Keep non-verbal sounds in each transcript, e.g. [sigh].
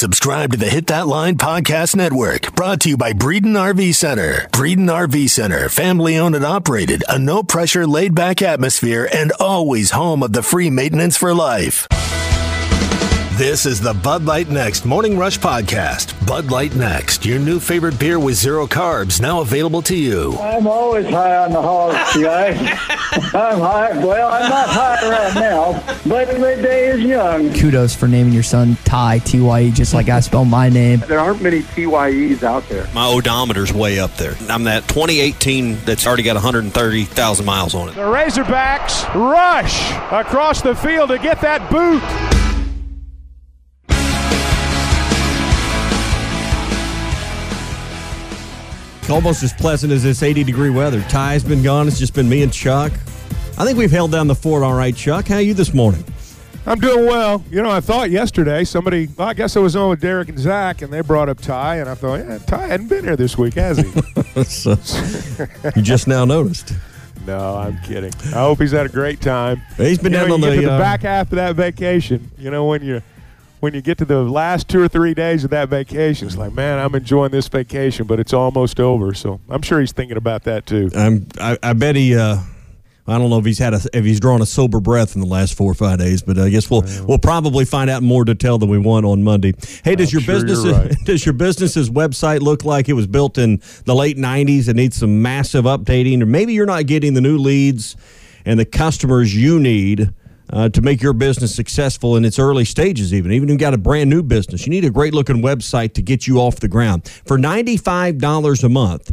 Subscribe to the Hit That Line Podcast Network, brought to you by Breeden RV Center. Breeden RV Center, family owned and operated, a no pressure, laid back atmosphere, and always home of the free maintenance for life. This is the Bud Light Next Morning Rush Podcast. Bud Light Next, your new favorite beer with zero carbs, now available to you. I'm always high on the hog, guys. [laughs] I'm high. Well, I'm not high right now, but the day is young. Kudos for naming your son Ty, T Y E, just like I spell my name. There aren't many TYEs out there. My odometer's way up there. I'm that 2018 that's already got 130,000 miles on it. The Razorbacks rush across the field to get that boot. Almost as pleasant as this 80 degree weather. Ty's been gone. It's just been me and Chuck. I think we've held down the fort all right, Chuck. How are you this morning? I'm doing well. You know, I thought yesterday somebody, well, I guess I was on with Derek and Zach, and they brought up Ty, and I thought, yeah, Ty hadn't been here this week, has he? [laughs] so, you just now noticed. No, I'm kidding. I hope he's had a great time. He's been you down know, on the, get to the uh, back half of that vacation. You know, when you when you get to the last two or three days of that vacation, it's like, man, I'm enjoying this vacation, but it's almost over. So I'm sure he's thinking about that too. I'm. I, I bet he. Uh, I don't know if he's had a if he's drawn a sober breath in the last four or five days, but I guess we'll we'll probably find out more detail than we want on Monday. Hey, does I'm your sure business right. [laughs] does your business's website look like it was built in the late '90s and needs some massive updating, or maybe you're not getting the new leads and the customers you need? Uh, to make your business successful in its early stages, even even if you got a brand new business, you need a great looking website to get you off the ground. For ninety five dollars a month,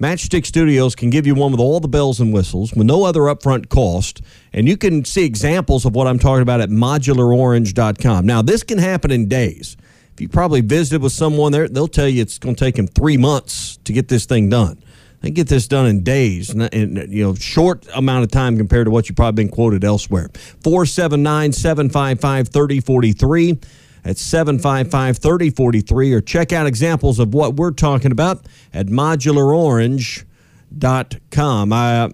Matchstick Studios can give you one with all the bells and whistles with no other upfront cost. And you can see examples of what I'm talking about at modularorange.com. Now, this can happen in days. If you probably visited with someone there, they'll tell you it's going to take them three months to get this thing done. They get this done in days, in, you know short amount of time compared to what you've probably been quoted elsewhere. 479 755 3043. That's 755 3043. Or check out examples of what we're talking about at modularorange.com. Uh,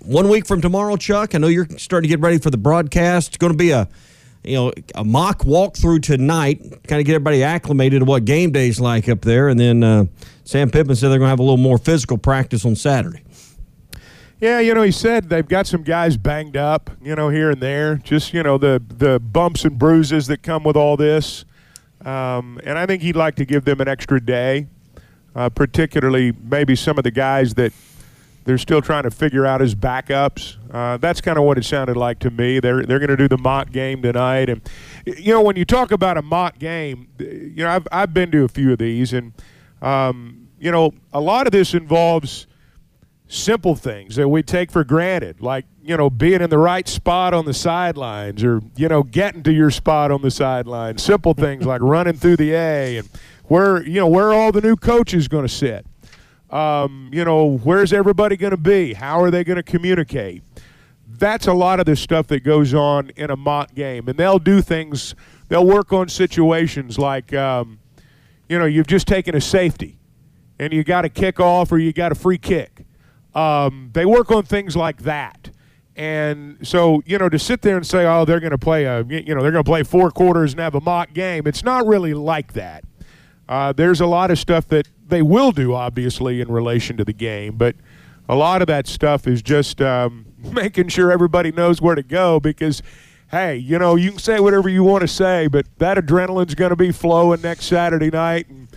one week from tomorrow, Chuck, I know you're starting to get ready for the broadcast. It's going to be a you know, a mock walkthrough tonight, kind of get everybody acclimated to what game day's like up there. And then uh, Sam Pittman said they're going to have a little more physical practice on Saturday. Yeah, you know, he said they've got some guys banged up, you know, here and there. Just you know the the bumps and bruises that come with all this, um, and I think he'd like to give them an extra day, uh, particularly maybe some of the guys that they're still trying to figure out his backups. Uh, that's kind of what it sounded like to me. They're they're going to do the mock game tonight, and you know when you talk about a mock game, you know I've I've been to a few of these, and um, you know a lot of this involves simple things that we take for granted, like you know being in the right spot on the sidelines, or you know getting to your spot on the sideline. Simple things like [laughs] running through the A, and where you know where all the new coaches going to sit. Um, you know where's everybody going to be? How are they going to communicate? That's a lot of the stuff that goes on in a mock game, and they'll do things. They'll work on situations like, um, you know, you've just taken a safety, and you got a kick off or you got a free kick um, they work on things like that. And so, you know, to sit there and say, oh, they're going to play a, you know, they're going to play four quarters and have a mock game, it's not really like that. Uh, there's a lot of stuff that they will do, obviously, in relation to the game, but a lot of that stuff is just um, [laughs] making sure everybody knows where to go because, hey, you know, you can say whatever you want to say, but that adrenaline's going to be flowing next Saturday night, and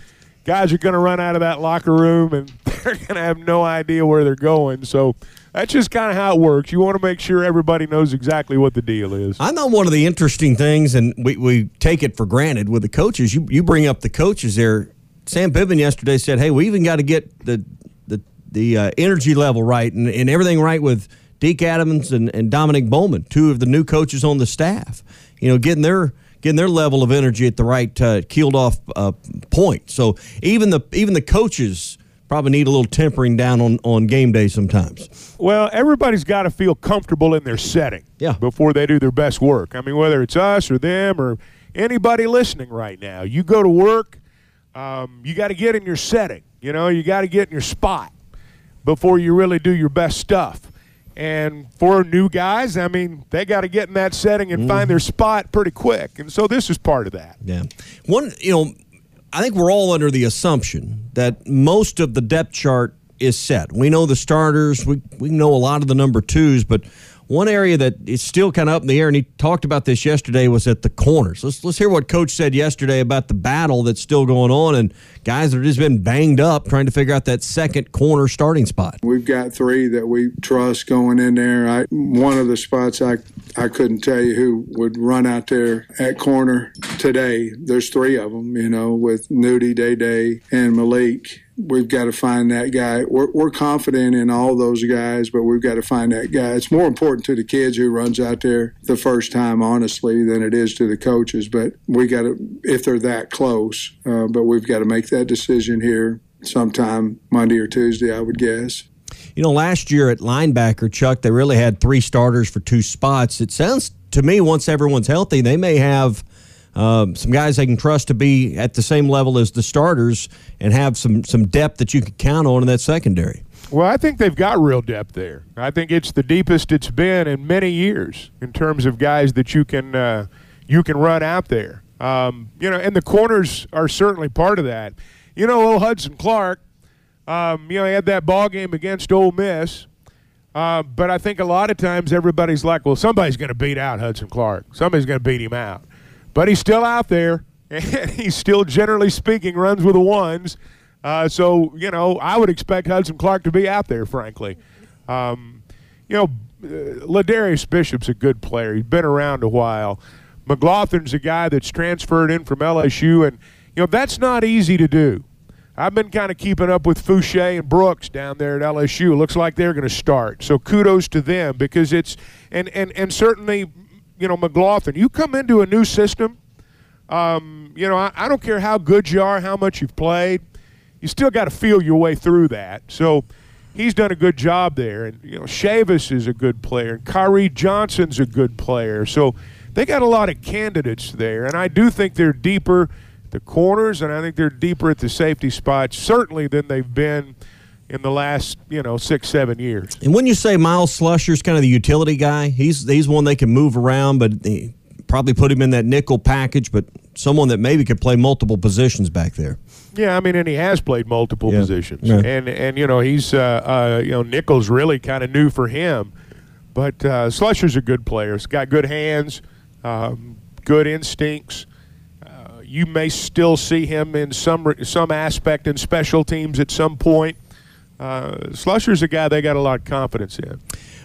guys are going to run out of that locker room and [laughs] they're going to have no idea where they're going. So that's just kind of how it works. You want to make sure everybody knows exactly what the deal is. I know one of the interesting things, and we, we take it for granted with the coaches. You you bring up the coaches there. Sam Pittman yesterday said, "Hey, we even got to get the the the uh, energy level right and, and everything right with Deke Adams and, and Dominic Bowman, two of the new coaches on the staff. You know, getting their getting their level of energy at the right uh, keeled off uh, point. So even the even the coaches probably need a little tempering down on, on game day sometimes. Well, everybody's got to feel comfortable in their setting Yeah. before they do their best work. I mean, whether it's us or them or anybody listening right now, you go to work, um, you got to get in your setting. You know, you got to get in your spot before you really do your best stuff. And for new guys, I mean, they got to get in that setting and find their spot pretty quick. And so this is part of that. Yeah. One, you know, I think we're all under the assumption that most of the depth chart is set. We know the starters, we, we know a lot of the number twos, but one area that is still kind of up in the air, and he talked about this yesterday, was at the corners. Let's let's hear what Coach said yesterday about the battle that's still going on, and guys that have just been banged up trying to figure out that second corner starting spot. We've got three that we trust going in there. I, one of the spots I I couldn't tell you who would run out there at corner today. There's three of them, you know, with Nudie, Day Day, and Malik. We've got to find that guy. We're, we're confident in all those guys, but we've got to find that guy. It's more important to the kids who runs out there the first time, honestly, than it is to the coaches. But we got to, if they're that close, uh, but we've got to make that decision here sometime Monday or Tuesday, I would guess. You know, last year at linebacker, Chuck, they really had three starters for two spots. It sounds to me, once everyone's healthy, they may have um, some guys they can trust to be at the same level as the starters and have some, some depth that you can count on in that secondary. Well, I think they've got real depth there. I think it's the deepest it's been in many years in terms of guys that you can uh, you can run out there. Um, you know, and the corners are certainly part of that. You know, old Hudson Clark. Um, you know, he had that ball game against Ole Miss. Uh, but I think a lot of times everybody's like, well, somebody's going to beat out Hudson Clark. Somebody's going to beat him out. But he's still out there, [laughs] and he's still, generally speaking, runs with the ones. Uh, so, you know, I would expect Hudson Clark to be out there, frankly. Um, you know, uh, LaDarrius Bishop's a good player. He's been around a while. McGlothern's a guy that's transferred in from LSU, and, you know, that's not easy to do. I've been kind of keeping up with Fouché and Brooks down there at LSU. Looks like they're going to start. So kudos to them because it's and and and certainly, you know, McGlothern. You come into a new system. Um, you know, I, I don't care how good you are, how much you've played. You still got to feel your way through that. So he's done a good job there. And you know, Chavis is a good player, and Khari Johnson's a good player. So they got a lot of candidates there, and I do think they're deeper the corners, and I think they're deeper at the safety spots, certainly than they've been in the last, you know, six, seven years. And when you say Myles Slusher's kind of the utility guy, he's he's one they can move around, but he probably put him in that nickel package, but someone that maybe could play multiple positions back there. Yeah, I mean, and he has played multiple Yeah. positions, Yeah. and and you know he's uh, uh, you know nickel's really kind of new for him, but uh, Slusher's a good player. He's got good hands, um, good instincts. Uh, you may still see him in some some aspect in special teams at some point. Uh, Slusher's a guy they got a lot of confidence in.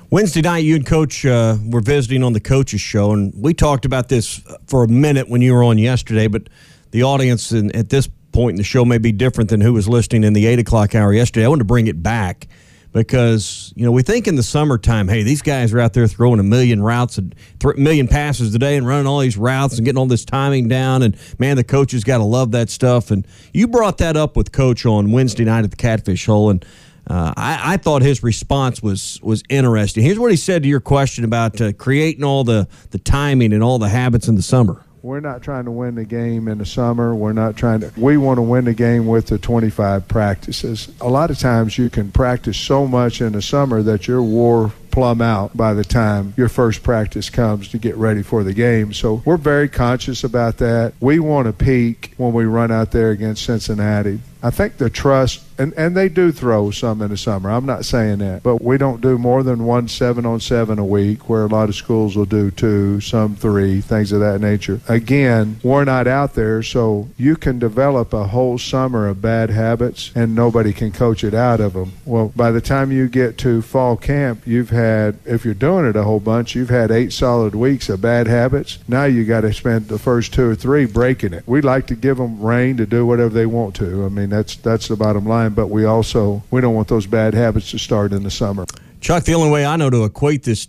Wednesday night, you and Coach uh, were visiting on the coaches show, and we talked about this for a minute when you were on yesterday. But the audience in, at this point in the show may be different than who was listening in the eight o'clock hour yesterday. I wanted to bring it back because you know we think in the summertime, hey, these guys are out there throwing a million routes, a th- million passes a day, and running all these routes and getting all this timing down. And man, the coaches got to love that stuff. And you brought that up with Coach on Wednesday night at the Catfish Hole, and uh, I, I thought his response was was interesting. Here's what he said to your question about uh, creating all the the timing and all the habits in the summer. We're not trying to win the game in the summer. We're not trying to. We want to win the game with the 25 practices. A lot of times you can practice so much in the summer that you're wore plumb out by the time your first practice comes to get ready for the game. So we're very conscious about that. We want to peak when we run out there against Cincinnati. I think the trust, and, and they do throw some in the summer. I'm not saying that. But we don't do more than one seven on seven a week, where a lot of schools will do two, some three, things of that nature. Again, we're not out there, so you can develop a whole summer of bad habits and nobody can coach it out of them. Well, by the time you get to fall camp, you've had, if you're doing it a whole bunch, you've had eight solid weeks of bad habits. Now you got to spend the first two or three breaking it. We like to give them reign to do whatever they want to. I mean, that's that's the bottom line. But we also we don't want those bad habits to start in the summer. Chuck, the only way I know to equate this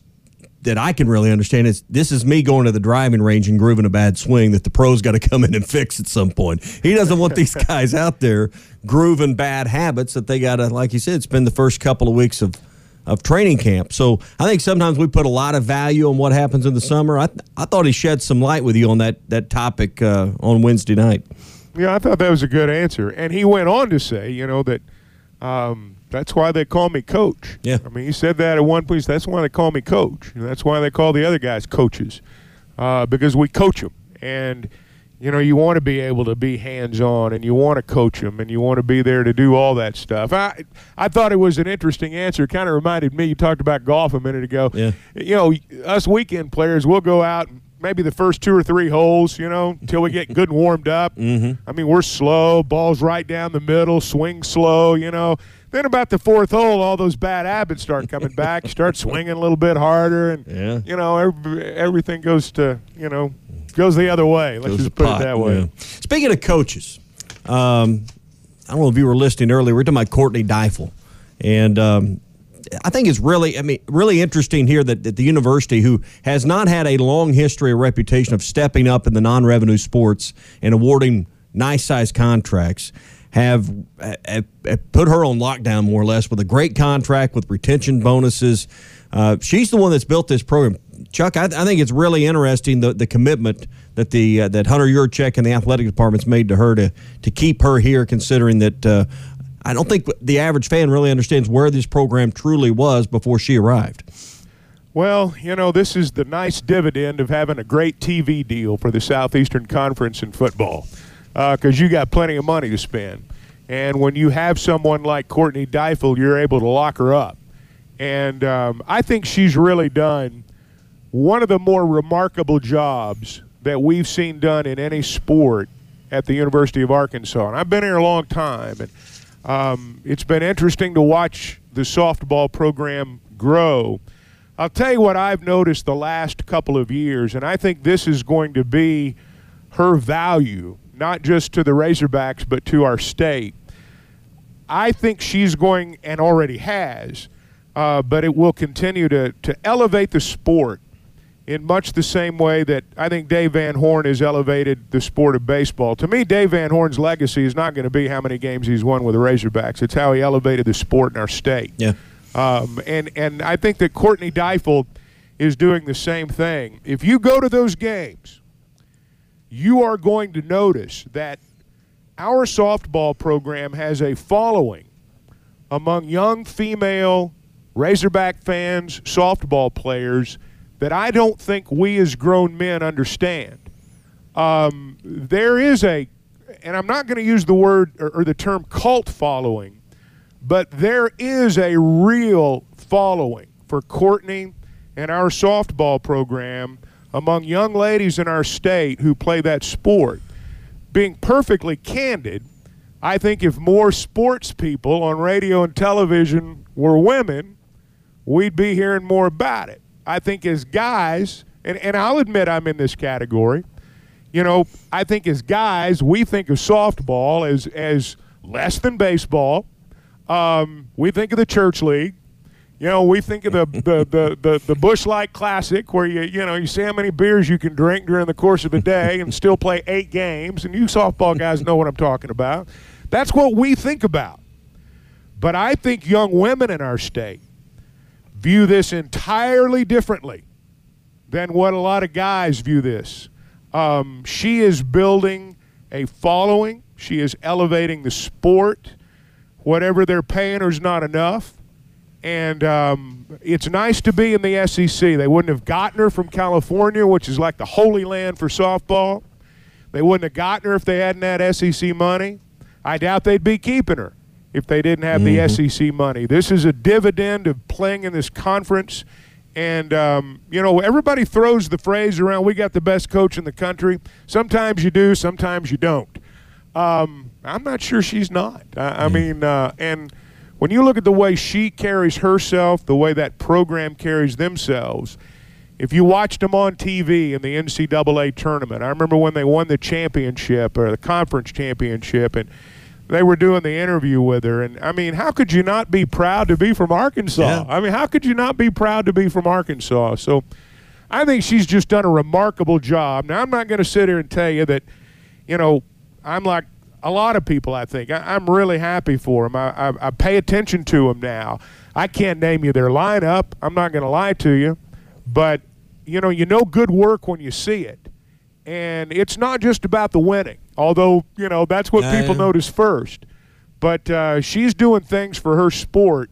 that I can really understand is this is me going to the driving range and grooving a bad swing that the pros got to come in and [laughs] fix at some point. He doesn't want these [laughs] guys out there grooving bad habits that they got to, like you said, spend the first couple of weeks of of training camp. So I think sometimes we put a lot of value on what happens in the summer. I, I thought he shed some light with you on that that topic uh, on Wednesday night. Yeah, I thought that was a good answer, and he went on to say, you know, that um, that's why they call me coach. Yeah. I mean, he said that at one place. That's why they call me coach. And that's why they call the other guys coaches, uh, because we coach them. And you know, you want to be able to be hands-on, and you want to coach them, and you want to be there to do all that stuff. I I thought it was an interesting answer. It kind of reminded me. You talked about golf a minute ago. Yeah. You know, us weekend players, we'll go out. and Maybe the first two or three holes, you know, until we get [laughs] good and warmed up. Mm-hmm. I mean, we're slow, balls right down the middle, swing slow, you know. Then about the fourth hole, all those bad habits start coming back. You [laughs] start swinging a little bit harder, and Yeah. you know every, everything goes to you know goes the other way. Let's Goes just put pot, it that way. yeah. Speaking of coaches, um, I don't know if you were listening earlier. We're talking about Courtney Deifel, and um, I think it's really, I mean, really interesting here that, that the university, who has not had a long history or reputation of stepping up in the non-revenue sports and awarding nice-sized contracts, have, uh, have, have put her on lockdown more or less with a great contract with retention bonuses. Uh, she's the one that's built this program. Chuck, I, I think it's really interesting the, the commitment that the uh, that Hunter Yurachek and the athletic department's made to her to to keep her here, considering that uh, I don't think the average fan really understands where this program truly was before she arrived. Well, you know, this is the nice dividend of having a great TV deal for the Southeastern Conference in football because you got plenty of money to spend. And when you have someone like Courtney Deifel, you're able to lock her up. And um, I think she's really done one of the more remarkable jobs that we've seen done in any sport at the University of Arkansas. And I've been here a long time, and um, it's been interesting to watch the softball program grow. I'll tell you what I've noticed the last couple of years, and I think this is going to be her value, not just to the Razorbacks, but to our state. I think she's going, and already has, uh, but it will continue to, to elevate the sport in much the same way that I think Dave Van Horn has elevated the sport of baseball. To me, Dave Van Horn's legacy is not going to be how many games he's won with the Razorbacks. It's how he elevated the sport in our state. Yeah. Um, and and I think that Courtney Deifel is doing the same thing. If you go to those games, you are going to notice that our softball program has a following among young female Razorback fans, softball players that I don't think we as grown men understand. Um, there is a, and I'm not going to use the word or, or the term cult following, but there is a real following for Courtney and our softball program among young ladies in our state who play that sport. Being perfectly candid, I think if more sports people on radio and television were women, we'd be hearing more about it. I think as guys, and, and I'll admit I'm in this category, you know, I think as guys, we think of softball as, as less than baseball. Um, we think of the church league. You know, we think of the the, [laughs] the, the, the Busch Light Classic where you you know you see how many beers you can drink during the course of a day and still play eight games. And you softball guys know what I'm talking about. That's what we think about. But I think young women in our state view this entirely differently than what a lot of guys view this. Um, she is building a following. She is elevating the sport. Whatever they're paying her is not enough. And um, it's nice to be in the SEC. They wouldn't have gotten her from California, which is like the holy land for softball. They wouldn't have gotten her if they hadn't had SEC money. I doubt they'd be keeping her if they didn't have the SEC money. This is a dividend of playing in this conference. And, um, you know, everybody throws the phrase around, we got the best coach in the country. Sometimes you do, sometimes you don't. Um, I'm not sure she's not. I, I mean, uh, and when you look at the way she carries herself, the way that program carries themselves, if you watched them on TV in the NCAA tournament, I remember when they won the championship or the conference championship, and they were doing the interview with her, and I mean, how could you not be proud to be from Arkansas? Yeah. I mean, how could you not be proud to be from Arkansas? So, I think she's just done a remarkable job. Now, I'm not going to sit here and tell you that, you know, I'm like a lot of people. I think I, I'm really happy for them. I, I, I pay attention to them now. I can't name you their lineup. I'm not going to lie to you, but you know, you know good work when you see it, and it's not just about the winning. Although you know that's what Yeah, people yeah. notice first, but uh, she's doing things for her sport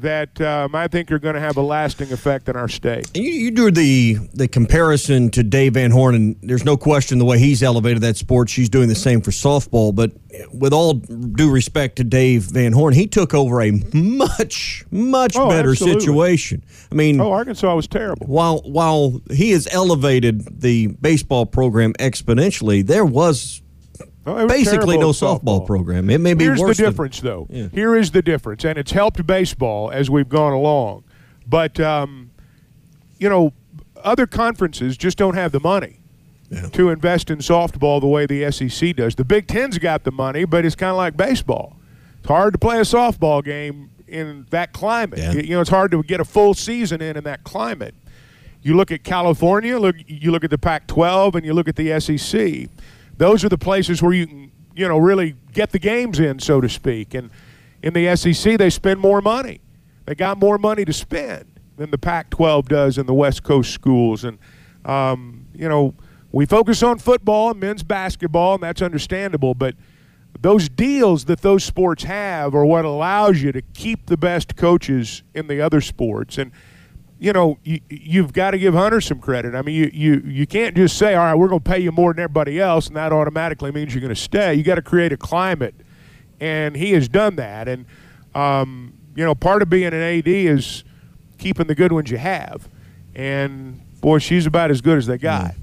that um, I think are going to have a lasting effect in our state. You, you drew the the comparison to Dave Van Horn, and there's no question the way he's elevated that sport. She's doing the same for softball. But with all due respect to Dave Van Horn, he took over a much much Oh, better absolutely. situation. I mean, Oh, Arkansas was terrible. while while he has elevated the baseball program exponentially, there was Oh, basically no at softball program. It may be Here's worse. the than- difference, though. Yeah. Here is the difference, and it's helped baseball as we've gone along. But um, you know, other conferences just don't have the money Yeah. to invest in softball the way the SEC does. The Big Ten's got the money, but it's kind of like baseball. It's hard to play a softball game in that climate. Yeah. You- You know, it's hard to get a full season in in that climate. You look at California, look you look at the Pac-12, and you look at the SEC. Those are the places where you can, you know, really get the games in, so to speak. And in the SEC, they spend more money. They got more money to spend than the Pac-12 does in the West Coast schools. And um, you know, we focus on football and men's basketball, and that's understandable. But those deals that those sports have are what allows you to keep the best coaches in the other sports. And you know, you, you've got to give Hunter some credit. I mean, you, you, you can't just say, all right, we're going to pay you more than everybody else, and that automatically means you're going to stay. You got to create a climate, and he has done that. And um, you know, part of being an AD is keeping the good ones you have. And boy, she's about as good as they got.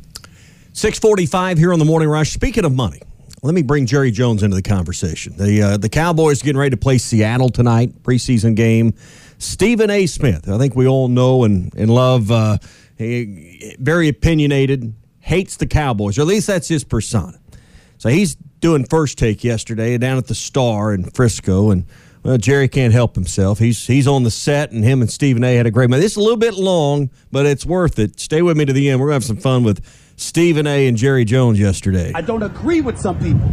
645 here on the Morning Rush. Speaking of money, let me bring Jerry Jones into the conversation. The uh, the Cowboys getting ready to play Seattle tonight, preseason game. Stephen A. Smith, I think we all know and, and love, uh, very opinionated, hates the Cowboys, or at least that's his persona. So he's doing first take yesterday down at the Star in Frisco, and well, Jerry can't help himself. He's he's on the set, and him and Stephen A. had a great. This is a little bit long, but it's worth it. Stay with me to the end. We're gonna have some fun with Stephen A. and Jerry Jones yesterday. I don't agree with some people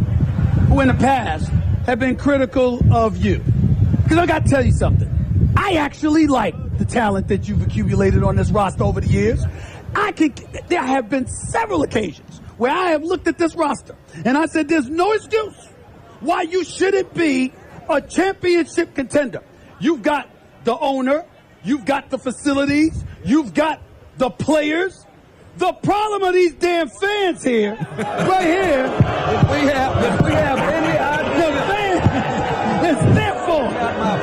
who in the past have been critical of you. Because I got to tell you something. I actually like the talent that you've accumulated on this roster over the years. I can. There have been several occasions where I have looked at this roster and I said, "There's no excuse why you shouldn't be a championship contender. You've got the owner, you've got the facilities, you've got the players." The problem of these damn fans here, [laughs] right here, if we have, if we have any idea, the fans, it's their fault.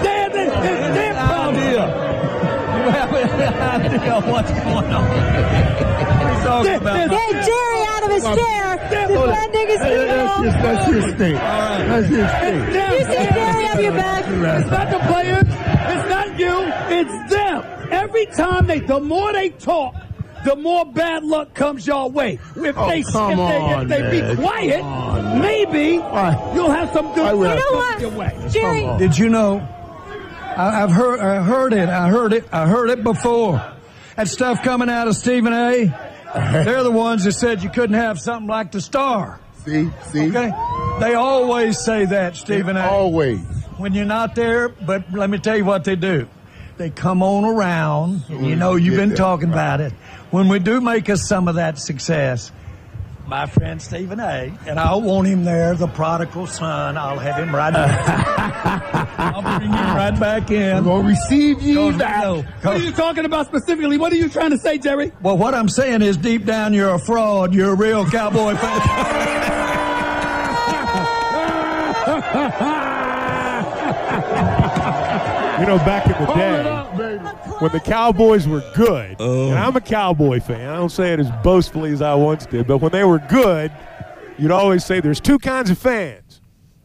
They're, they it's their problem. You have any idea what's going on? There- there's- Get Jerry out of his chair. There- Defending his people. That's his thing. That's his It's thing. You see Jerry have your back. It's not the players. It's not you. It's them. Every time they, the more they talk, the more bad luck comes your way. If Oh, they, come if they, on, if they be quiet, on, maybe Why? you'll have some good luck You know what? your way. Jerry, Did you know? I, I've heard, I heard it. I heard it. I heard it before. That stuff coming out of Stephen A. They're the ones that said you couldn't have something like the star. See, see, Okay? They always say that, Stephen A. always. When you're not there, but let me tell you what they do. They come on around, and you know you've been talking about it. When we do make us some of that success, my friend Stephen A. and I'll want him there, the prodigal son. I'll have him right back. [laughs] I'll bring him right back in. I'm gonna receive you Cause back. know- What are you talking about specifically? What are you trying to say, Jerry? well, what I'm saying is, deep down, you're a fraud. You're a real cowboy fan. [laughs] [laughs] You know, back in the Hold it day, up, baby. When the Cowboys were good, Oh. and I'm a Cowboy fan, I don't say it as boastfully as I once did, but when they were good, you'd always say there's two kinds of fans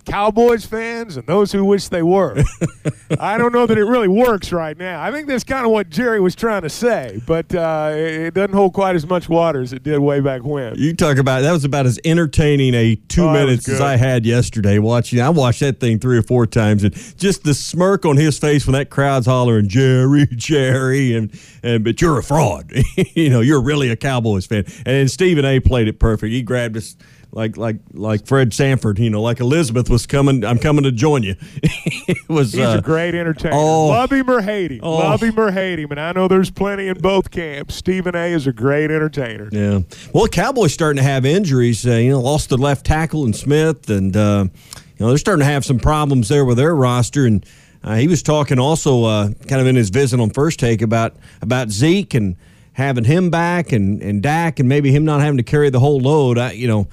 Cowboys fans and those who wish they were. [laughs] I don't know that it really works right now. I think that's kind of what Jerry was trying to say, but uh, it doesn't hold quite as much water as it did way back when. You talk about that was about as entertaining a two Oh, minutes as. I had yesterday watching. I watched that thing three or four times, and just the smirk on his face when that crowd's hollering Jerry, Jerry, and and but you're a fraud. [laughs] you know, you're really a Cowboys fan. And then Stephen A. played it perfect. He grabbed us. Like like like Fred Sanford, you know, like Elizabeth was coming. I'm coming to join you. [laughs] it was. He's uh, a great entertainer. oh. Love him or hate him. Oh. Love him or hate him. And I know there's plenty in both camps. Stephen A. is a great entertainer. Yeah. Well, the Cowboys starting to have injuries. Uh, you know, lost the left tackle and Smith, and uh, you know they're starting to have some problems there with their roster. And uh, he was talking also, uh, kind of in his visit on first take about about Zeke and having him back, and and Dak, and maybe him not having to carry the whole load. I, you know.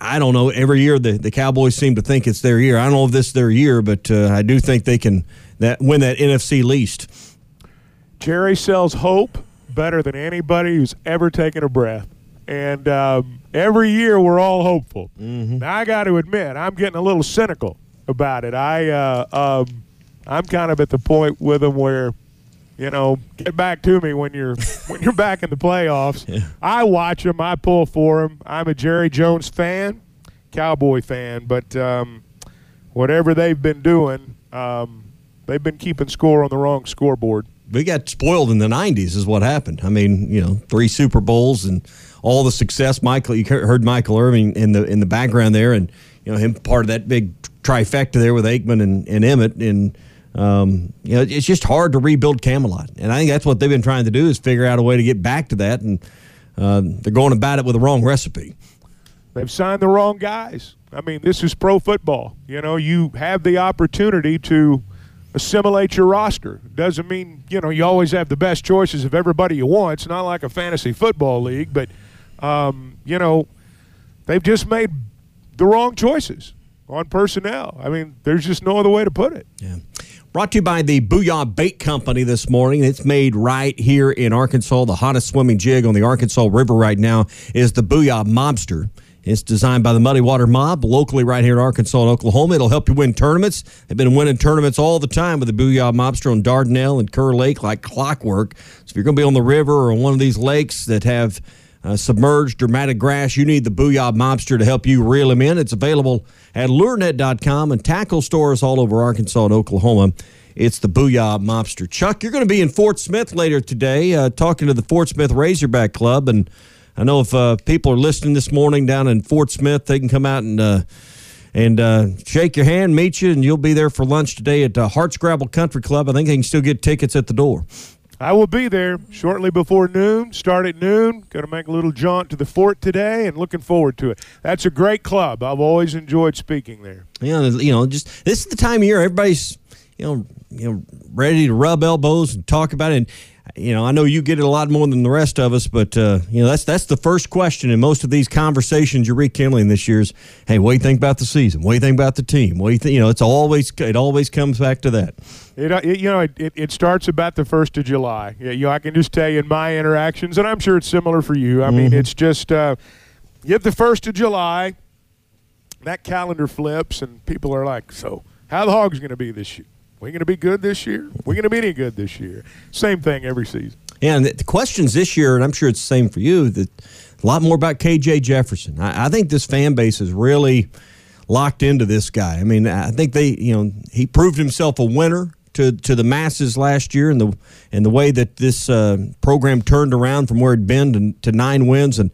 I don't know. Every year the, the Cowboys seem to think it's their year. I don't know if this is their year, but uh, I do think they can that win that NFC least. Jerry sells hope better than anybody who's ever taken a breath. And um, every year we're all hopeful. Now I got to admit, I'm getting a little cynical about it. I uh, um, I'm kind of at the point with them where, you know, get back to me when you're [laughs] when you're back in the playoffs. I watch him. I pull for him. I'm a Jerry Jones fan, Cowboy fan, but um, whatever they've been doing, um, they've been keeping score on the wrong scoreboard. we got spoiled in the 90s is what happened. I mean, you know, three Super Bowls and all the success Michael you heard Michael Irvin in the in the background there and you know him part of that big trifecta there with Aikman and, and Emmitt and um, you know, it's just hard to rebuild Camelot. And I think that's what they've been trying to do is figure out a way to get back to that and uh, they're going about it with the wrong recipe. They've signed the wrong guys. I mean, this is pro football. You know, you have the opportunity to assimilate your roster. Doesn't mean, you know, you always have the best choices of everybody you want. It's not like a fantasy football league, but, um, you know, they've just made the wrong choices on personnel. I mean, there's just no other way to put it. Yeah. Brought to you by the Booyah Bait Company this morning. It's made right here in Arkansas. The hottest swimming jig on the Arkansas River right now is the Booyah Mobster. It's designed by the Muddy Water Mob, locally right here in Arkansas and Oklahoma. It'll help you win tournaments. They've been winning tournaments all the time with the Booyah Mobster on Dardanelle and Kerr Lake like clockwork. So if you're going to be on the river or on one of these lakes that have uh, submerged dramatic grass, you need the Booyah Mobster to help you reel them in. It's available at lurenet.com and tackle stores all over Arkansas and Oklahoma. It's the Booyah Mobster. Chuck, you're going to be in Fort Smith later today uh, talking to the Fort Smith Razorback Club. And I know if uh, people are listening this morning down in Fort Smith, they can come out and uh, and uh, shake your hand, meet you, and you'll be there for lunch today at uh, Hardscrabble Country Club. I think they can still get tickets at the door. I will be there shortly before noon. Start at noon. Going to make a little jaunt to the fort today, and looking forward to it. That's a great club. I've always enjoyed speaking there. Yeah, you know, just this is the time of year everybody's you know you know ready to rub elbows and talk about it. And, you know, I know you get it a lot more than the rest of us, but uh, you know that's that's the first question in most of these conversations you're rekindling this year's. Hey, what do you think about the season? What do you think about the team? What do you think? You know, it's always it always comes back to that. It, uh, it you know it, it, it starts about the first of July. Yeah, you know, I can just tell you in my interactions, and I'm sure it's similar for you. I mean, Mhm. it's just uh, you have the first of July. That calendar flips, and people are like, "So, how the Hogs going to be this year? We going to be good this year? We going to be any good this year?" Same thing every season. Yeah, and the, the questions this year, and I'm sure it's the same for you, that a lot more about KJ Jefferson. I, I think this fan base is really locked into this guy. I mean, I think they, you know, he proved himself a winner to to the masses last year, and the and the way that this uh, program turned around from where it'd been to, to nine wins, and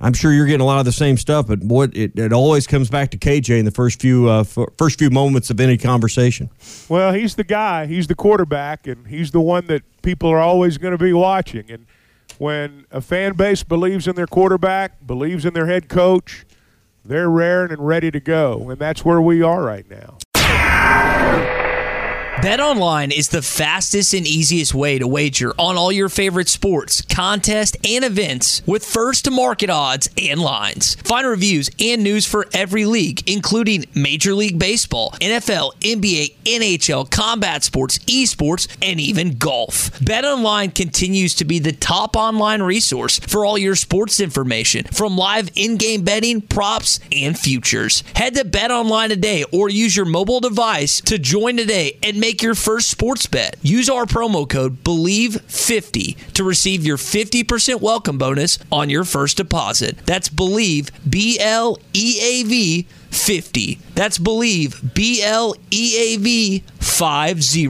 I'm sure you're getting a lot of the same stuff. But boy, it, it always comes back to KJ in the first few uh, f- first few moments of any conversation. Well, he's the guy. He's the quarterback, and he's the one that people are always going to be watching. And when a fan base believes in their quarterback, believes in their head coach, they're raring and ready to go. And that's where we are right now. BetOnline is the fastest and easiest way to wager on all your favorite sports, contests, and events with first to market odds and lines. Find reviews and news for every league, including Major League Baseball, NFL, NBA, NHL, combat sports, esports, and even golf. BetOnline continues to be the top online resource for all your sports information, from live in game betting, props, and futures. Head to BetOnline today or use your mobile device to join today and make your first sports bet. Use our promo code BLEAV50 to receive your 50% welcome bonus on your first deposit. That's BLEAV, B L E A V 50. That's BLEAV, B L E A V 50.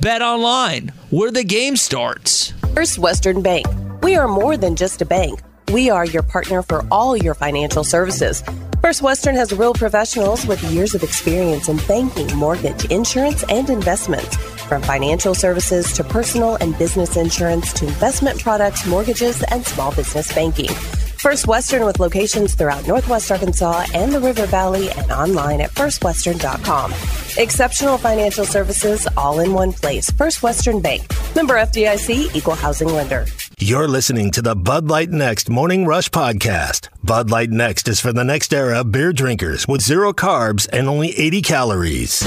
Bet online, where the game starts. First Western Bank. We are more than just a bank. We are your partner for all your financial services. First Western has real professionals with years of experience in banking, mortgage, insurance, and investments. From financial services to personal and business insurance to investment products, mortgages, and small business banking. First Western with locations throughout Northwest Arkansas and the River Valley and online at firstwestern.com. Exceptional financial services all in one place. First Western Bank. Member FDIC, equal housing lender. You're listening to the Bud Light Next Morning Rush Podcast. Bud Light Next is for the next era beer drinkers with zero carbs and only 80 calories.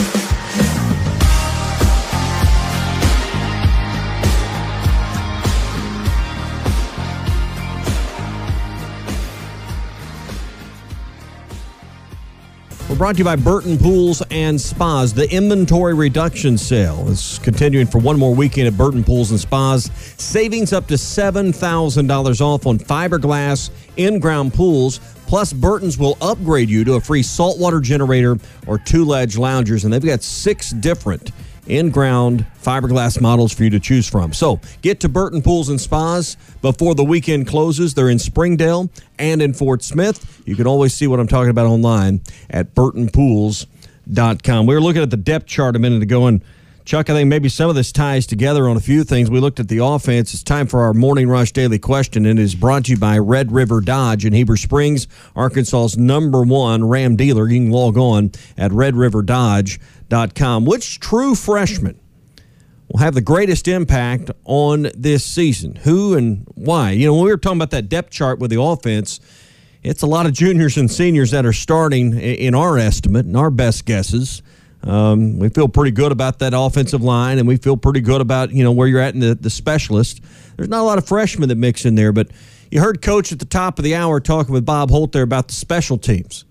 Brought to you by Burton Pools and Spas. The inventory reduction sale is continuing for one more weekend at Burton Pools and Spas. Savings up to $7,000 off on fiberglass in ground pools. Plus, Burton's will upgrade you to a free saltwater generator or two ledge loungers. And they've got six different in ground fiberglass models for you to choose from. So get to Burton Pools and Spas before the weekend closes. They're in Springdale and in Fort Smith. You can always see what I'm talking about online at burtonpools.com. We were looking at the depth chart a minute ago, and Chuck, I think maybe some of this ties together on a few things. We looked at the offense. It's time for our Morning Rush Daily Question, and it is brought to you by Red River Dodge in Heber Springs, Arkansas's number one Ram dealer. You can log on at redriverdodge.com. Which true freshman will have the greatest impact on this season? Who and why? You know, when we were talking about that depth chart with the offense, it's a lot of juniors and seniors that are starting in our estimate and our best guesses. Um, we feel pretty good about that offensive line, and we feel pretty good about you know where you're at in the, the specialist. There's not a lot of freshmen that mix in there, but you heard Coach at the top of the hour talking with Bob Holt there about the special teams.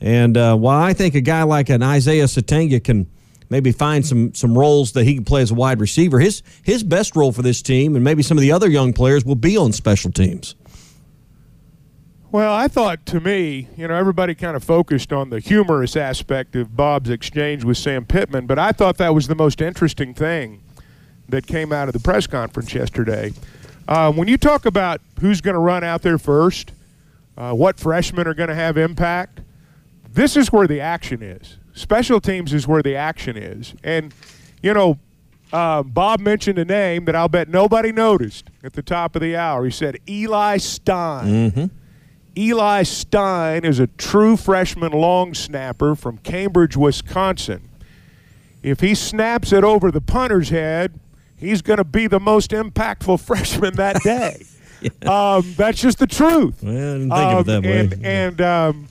And uh, while I think a guy like an Isaiah Sategna can maybe find some some roles that he can play as a wide receiver, his his best role for this team, and maybe some of the other young players, will be on special teams. Well, I thought to me, you know, everybody kind of focused on the humorous aspect of Bob's exchange with Sam Pittman, but I thought that was the most interesting thing that came out of the press conference yesterday. Uh, when you talk about who's going to run out there first, uh, what freshmen are going to have impact, this is where the action is. Special teams is where the action is. And, you know, uh, Bob mentioned a name that I'll bet nobody noticed at the top of the hour. He said Eli Stein. Mm-hmm. Eli Stein is a true freshman long snapper from Cambridge, Wisconsin. If he snaps it over the punter's head, he's going to be the most impactful [laughs] freshman that day. [laughs] yeah. um, that's just the truth. Well, I didn't think um, of it that way. And, and um,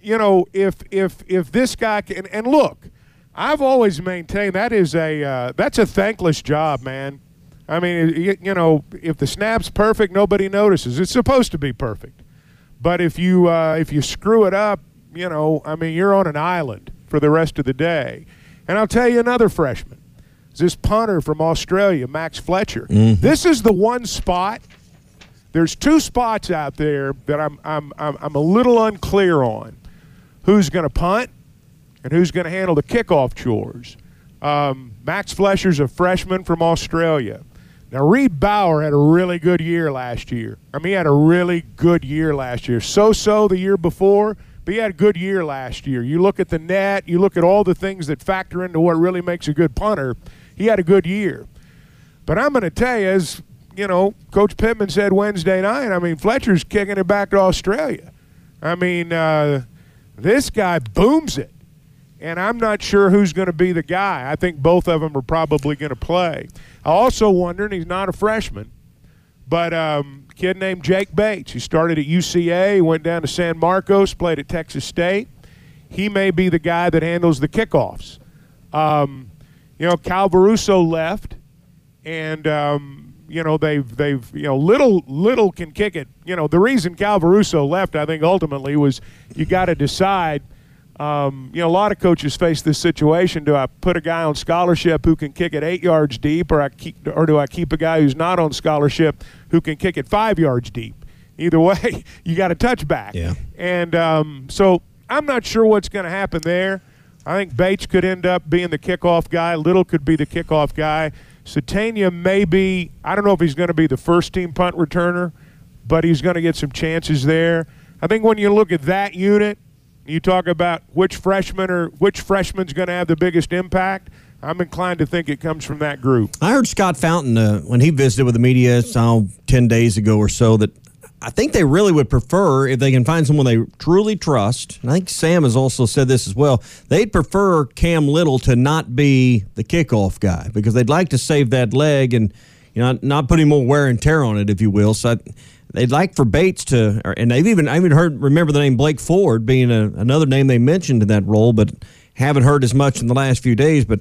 you know, if if if this guy can, and look, I've always maintained that is a uh, that's a thankless job, man. I mean, you, you know, if the snap's perfect, nobody notices. It's supposed to be perfect. But if you uh, if you screw it up, you know, I mean, you're on an island for the rest of the day. And I'll tell you another freshman. This punter from Australia, Max Fletcher. Mm-hmm. This is the one spot. There's two spots out there that I'm I'm I'm, I'm a little unclear on. Who's going to punt and who's going to handle the kickoff chores? Um, Max Fletcher's a freshman from Australia. Now, Reid Bauer had a really good year last year. I mean, he had a really good year last year. So so the year before, but he had a good year last year. You look at the net, you look at all the things that factor into what really makes a good punter. He had a good year. But I'm going to tell you, as you know, Coach Pittman said Wednesday night, I mean, Fletcher's kicking it back to Australia. I mean, uh, this guy booms it. And I'm not sure who's going to be the guy. I think both of them are probably going to play. I also wonder, and he's not a freshman, but um, a kid named Jake Bates. He started at UCA, went down to San Marcos, played at Texas State. He may be the guy that handles the kickoffs. Um, you know, Cal Varuso left, and um, you know they've they've you know little little can kick it. You know the reason Cal Varuso left, I think ultimately was you got to decide. Um, you know, a lot of coaches face this situation. Do I put a guy on scholarship who can kick it eight yards deep, or I keep, or do I keep a guy who's not on scholarship who can kick it five yards deep? Either [laughs] way, you got a touchback. Yeah. And um, so I'm not sure what's going to happen there. I think Bates could end up being the kickoff guy. Little could be the kickoff guy. Sategna may be, I don't know if he's going to be the first team punt returner, but he's going to get some chances there. I think when you look at that unit, you talk about which freshman or which freshman's going to have the biggest impact. I'm inclined to think it comes from that group. I heard Scott Fountain uh, when he visited with the media so, 10 days ago or so that I think they really would prefer if they can find someone they truly trust. And I think Sam has also said this as well. They'd prefer Cam Little to not be the kickoff guy because they'd like to save that leg and you know not put any more wear and tear on it, if you will. So I, they'd like for Bates to, and they've even I even heard remember the name Blake Ford being a, another name they mentioned in that role, but haven't heard as much in the last few days. But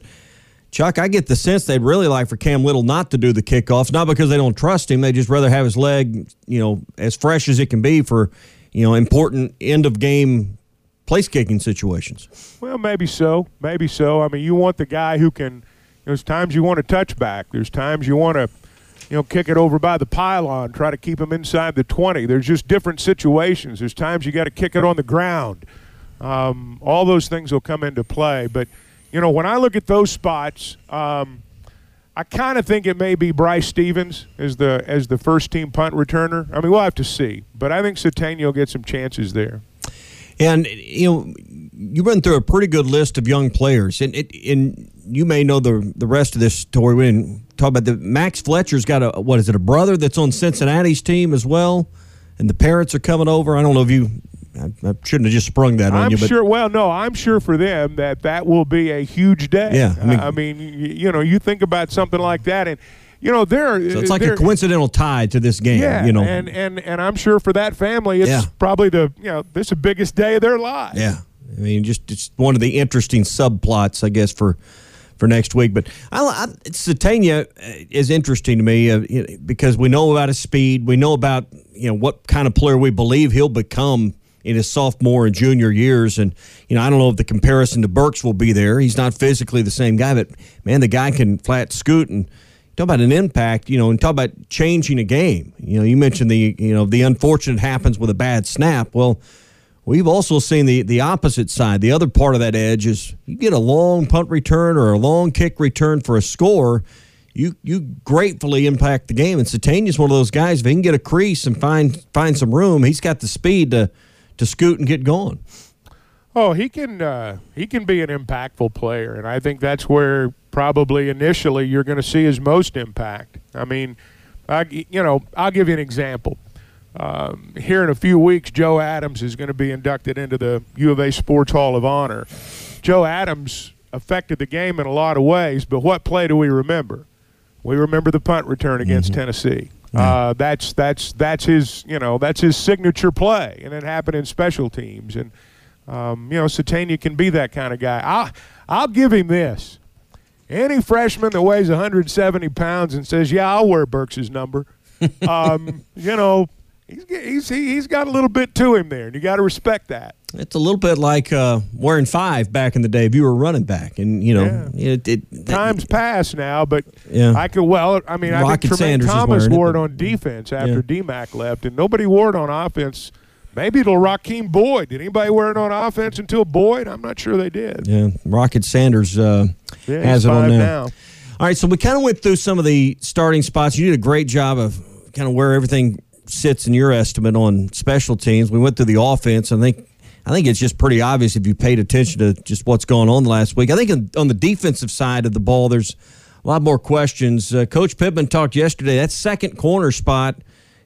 Chuck, I get the sense they'd really like for Cam Little not to do the kickoffs, not because they don't trust him. They just rather have his leg, you know, as fresh as it can be for, you know, important end of game place kicking situations. Well, maybe so. Maybe so. I mean, you want the guy who can. There's times you want a touchback. There's times you want to, you know, kick it over by the pylon, try to keep him inside the 20. There's just different situations. There's times you got to kick it on the ground. Um, all those things will come into play, but you know, when I look at those spots, um, I kind of think it may be Bryce Stephens as the as the first team punt returner. I mean, we'll have to see, but I think Sategna will get some chances there. And you know, you run through a pretty good list of young players, and it, and you may know the the rest of this story. Talk about the Max Fletcher's got a what is it a brother that's on Cincinnati's team as well, and the parents are coming over. I don't know if you I, I shouldn't have just sprung that on I'm you. But sure. Well, no, I'm sure for them that that will be a huge day. Yeah, I mean, I mean, you, know, you think about something like that, and you know, they're so it's uh, like a coincidental tie to this game. Yeah, you know, and and and I'm sure for that family, it's Yeah. probably the you know this is the biggest day of their lives. Yeah, I mean, just it's one of the interesting subplots, I guess, for for next week. But I, I, Sategna uh, is interesting to me uh, because we know about his speed, we know about you know what kind of player we believe he'll become in his sophomore and junior years. And you know, I don't know if the comparison to Burks will be there. He's not physically the same guy, but man, the guy can flat scoot and. Talk about an impact, you know, and talk about changing a game. You know, you mentioned the, you know, the unfortunate happens with a bad snap. Well, We've also seen the, the opposite side. The other part of that edge is you get a long punt return or a long kick return for a score, you you gratefully impact the game. And Sategna's one of those guys. If he can get a crease and find find some room, he's got the speed to to scoot and get going. Oh, he can uh, he can be an impactful player, and I think that's where probably initially you're going to see his most impact. I mean, I, you know, I'll give you an example. Um, here in a few weeks, Joe Adams is going to be inducted into the U of A Sports Hall of Honor. Joe Adams affected the game in a lot of ways, but what play do we remember? We remember the punt return against Tennessee. Uh, that's that's that's his you know that's his signature play, and it happened in special teams. And um, you know, Sategna can be that kind of guy. I'll I'll give him this. Any freshman that weighs 170 pounds and says, "Yeah, I'll wear Burks' number," [laughs] um, you know, he's he's he's got a little bit to him there, and you got to respect that. It's a little bit like uh, wearing five back in the day if you were running back, and you know, it, it, Times pass now, but Yeah. I could well. I mean, I think Tremaine Sanders Thomas it, wore it but- on defense after Yeah. DMAC left, and nobody wore it on offense. Maybe it'll Rakeem Boyd. Did anybody wear it on offense until Boyd? I'm not sure they did. Yeah, Rocket Sanders uh, Yeah, has it on now. now. All right, so we kind of went through some of the starting spots. You did a great job of kind of where everything sits in your estimate on special teams. We went through the offense. I think I think it's just pretty obvious if you paid attention to just what's going on last week. I think on- on the defensive side of the ball, there's a lot more questions. Uh, Coach Pittman talked yesterday. That second corner spot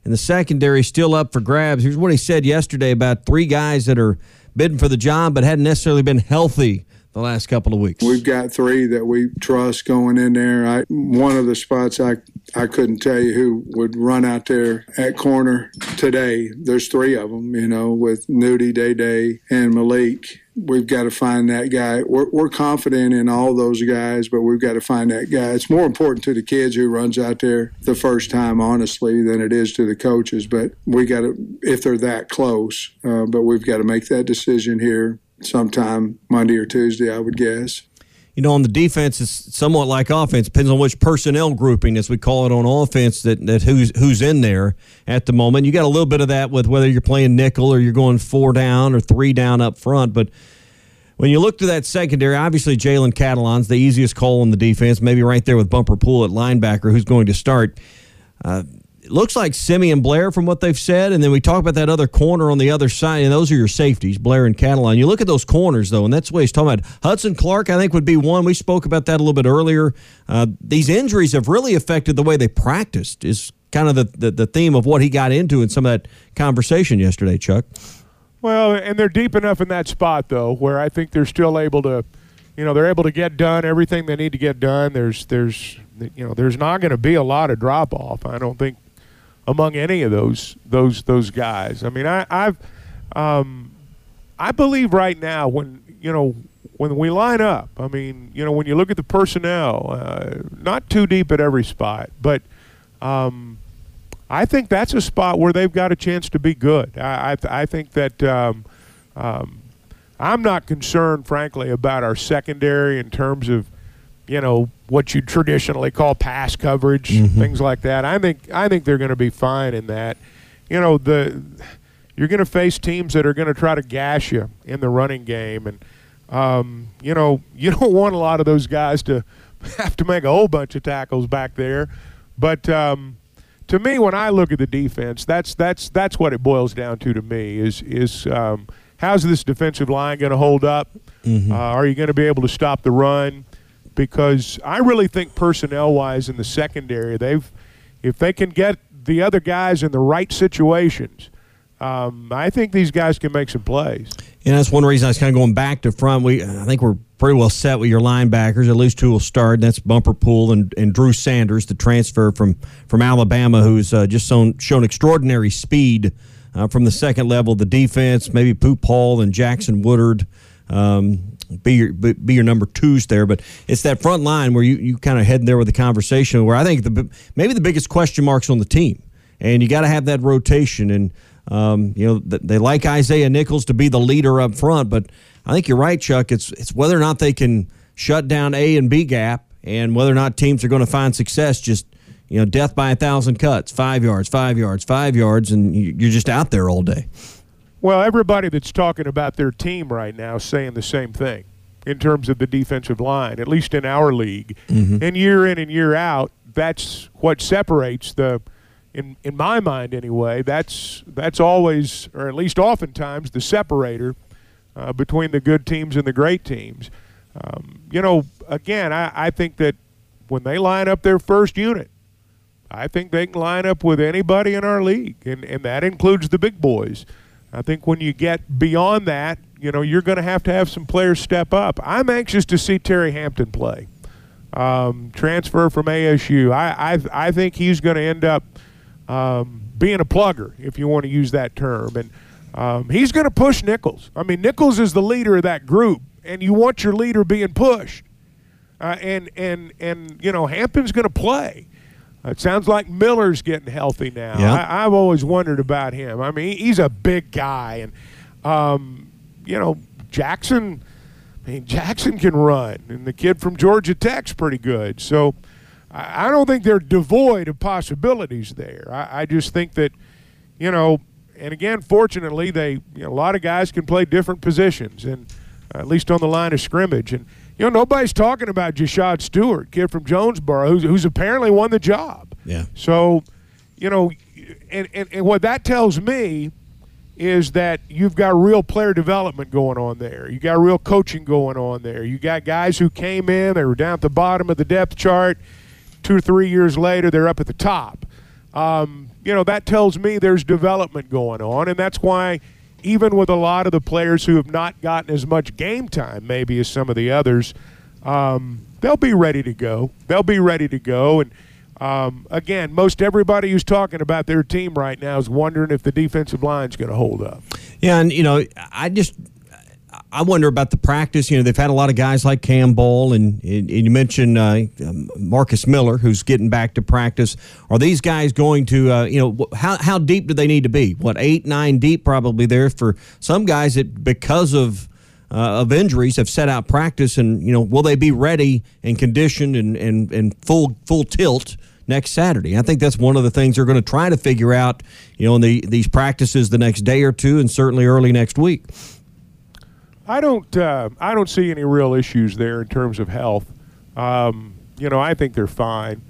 in the secondary still up for grabs. Here's what he said yesterday about three guys that are bidding for the job but hadn't necessarily been healthy the last couple of weeks. We've got three that we trust going in there. I, one of the spots I I couldn't tell you who would run out there at corner today. There's three of them, you know, with Nudie, Day Day, and Malik. We've got to find that guy. We're, we're confident in all those guys, but we've got to find that guy. It's more important to the kids who runs out there the first time, honestly, than it is to the coaches. But we got to, if they're that close, uh, but we've got to make that decision here sometime Monday or Tuesday, I would guess. You know, on the defense, it's somewhat like offense. Depends on which personnel grouping, as we call it on offense, that, that who's who's in there at the moment. You got a little bit of that with whether you're playing nickel or you're going four down or three down up front. But when you look to that secondary, obviously Jalen Catalon's the easiest call on the defense, maybe right there with Bumper Pool at linebacker, who's going to start. Uh, looks like Simeon Blair from what they've said, and then we talk about that other corner on the other side, and those are your safeties, Blair and Catalon. You look at those corners though, and that's what he's talking about. Hudson Clark, I think, would be one. We spoke about that a little bit earlier. Uh, these injuries have really affected the way they practiced. Is kind of the, the the theme of what he got into in some of that conversation yesterday, Chuck. Well, and they're deep enough in that spot though, where I think they're still able to, you know, they're able to get done everything they need to get done. There's there's you know there's not going to be a lot of drop off. I don't think among any of those those those guys. I mean, I, I've um, I believe right now when you know when we line up. I mean, you know, when you look at the personnel, uh, not too deep at every spot, but um, I think that's a spot where they've got a chance to be good. I I, I think that. Um, um, I'm not concerned, frankly, about our secondary in terms of, you know, what you traditionally call pass coverage, Mm-hmm. things like that. I think I think they're going to be fine in that. You know, the you're going to face teams that are going to try to gash you in the running game, and um, you know [laughs] you don't want a lot of those guys to [laughs] have to make a whole bunch of tackles back there. But um, to me, when I look at the defense, that's that's that's what it boils down to. To me, is is um, how's this defensive line going to hold up? Uh, are you going to be able to stop the run? Because I really think personnel-wise in the secondary, they've if they can get the other guys in the right situations, um, I think these guys can make some plays. And that's one reason I was kind of going back to front. We, I think we're pretty well set with your linebackers. At least two will start. And that's Bumper Pool and, and Drew Sanders, the transfer from from Alabama, who's uh, just shown, shown extraordinary speed uh, from the second level. of The defense, maybe Pooh Paul and Jackson Woodard. Um, be your be your number twos there, but it's that front line where you, you kind of head there with the conversation. Where I think the maybe the biggest question marks on the team, and you got to have that rotation. And um, you know th- they like Isaiah Nichols to be the leader up front, but I think you're right, Chuck. It's it's whether or not they can shut down A and B gap, and whether or not teams are going to find success. Just you know, death by a thousand cuts, five yards, five yards, five yards, and you're just out there all day. Well, everybody that's talking about their team right now is saying the same thing in terms of the defensive line, at least in our league. And year in and year out, that's what separates the in in my mind anyway, that's that's always or at least oftentimes the separator uh, between the good teams and the great teams. Um, you know, again, I, I think that when they line up their first unit, I think they can line up with anybody in our league, and, and that includes the big boys. I think when you get beyond that, you know, you're going to have to have some players step up. I'm anxious to see Terry Hampton play. Um, transfer from ASU. I, I, I think he's going to end up um, being a plugger, if you want to use that term. And um, he's going to push Nichols. I mean, Nichols is the leader of that group, and you want your leader being pushed. Uh, and, and, and, you know, Hampton's going to play. It sounds like Miller's getting healthy now. Yeah. I, I've always wondered about him. I mean, he's a big guy, and um, you know Jackson. I mean, Jackson can run, and the kid from Georgia Tech's pretty good. So I, I don't think they're devoid of possibilities there. I, I just think that you know, and again, fortunately, they you know, a lot of guys can play different positions, and uh, at least on the line of scrimmage. And you know, nobody's talking about Jashaud Stewart, kid from Jonesboro, who's, who's apparently won the job. Yeah. So, you know, and, and, and what that tells me is that you've got real player development going on there. You got real coaching going on there. You got guys who came in, they were down at the bottom of the depth chart. Two or three years later, they're up at the top. Um, you know, that tells me there's development going on, and that's why even with a lot of the players who have not gotten as much game time, maybe as some of the others, um, they'll be ready to go. They'll be ready to go. And um, again, most everybody who's talking about their team right now is wondering if the defensive line's going to hold up. Yeah, and you know, I just I wonder about the practice. You know, they've had a lot of guys like Campbell, and, and you mentioned uh, Marcus Miller, who's getting back to practice. Are these guys going to, uh, you know, how how deep do they need to be? What eight, nine deep, probably there for some guys that because of uh, of injuries have set out practice, and you know, will they be ready and conditioned and and, and full full tilt? next Saturday. I think that's one of the things they're going to try to figure out, you know, in the, these practices the next day or two, and certainly early next week. I don't. Uh, I don't see any real issues there in terms of health. Um, you know, I think they're fine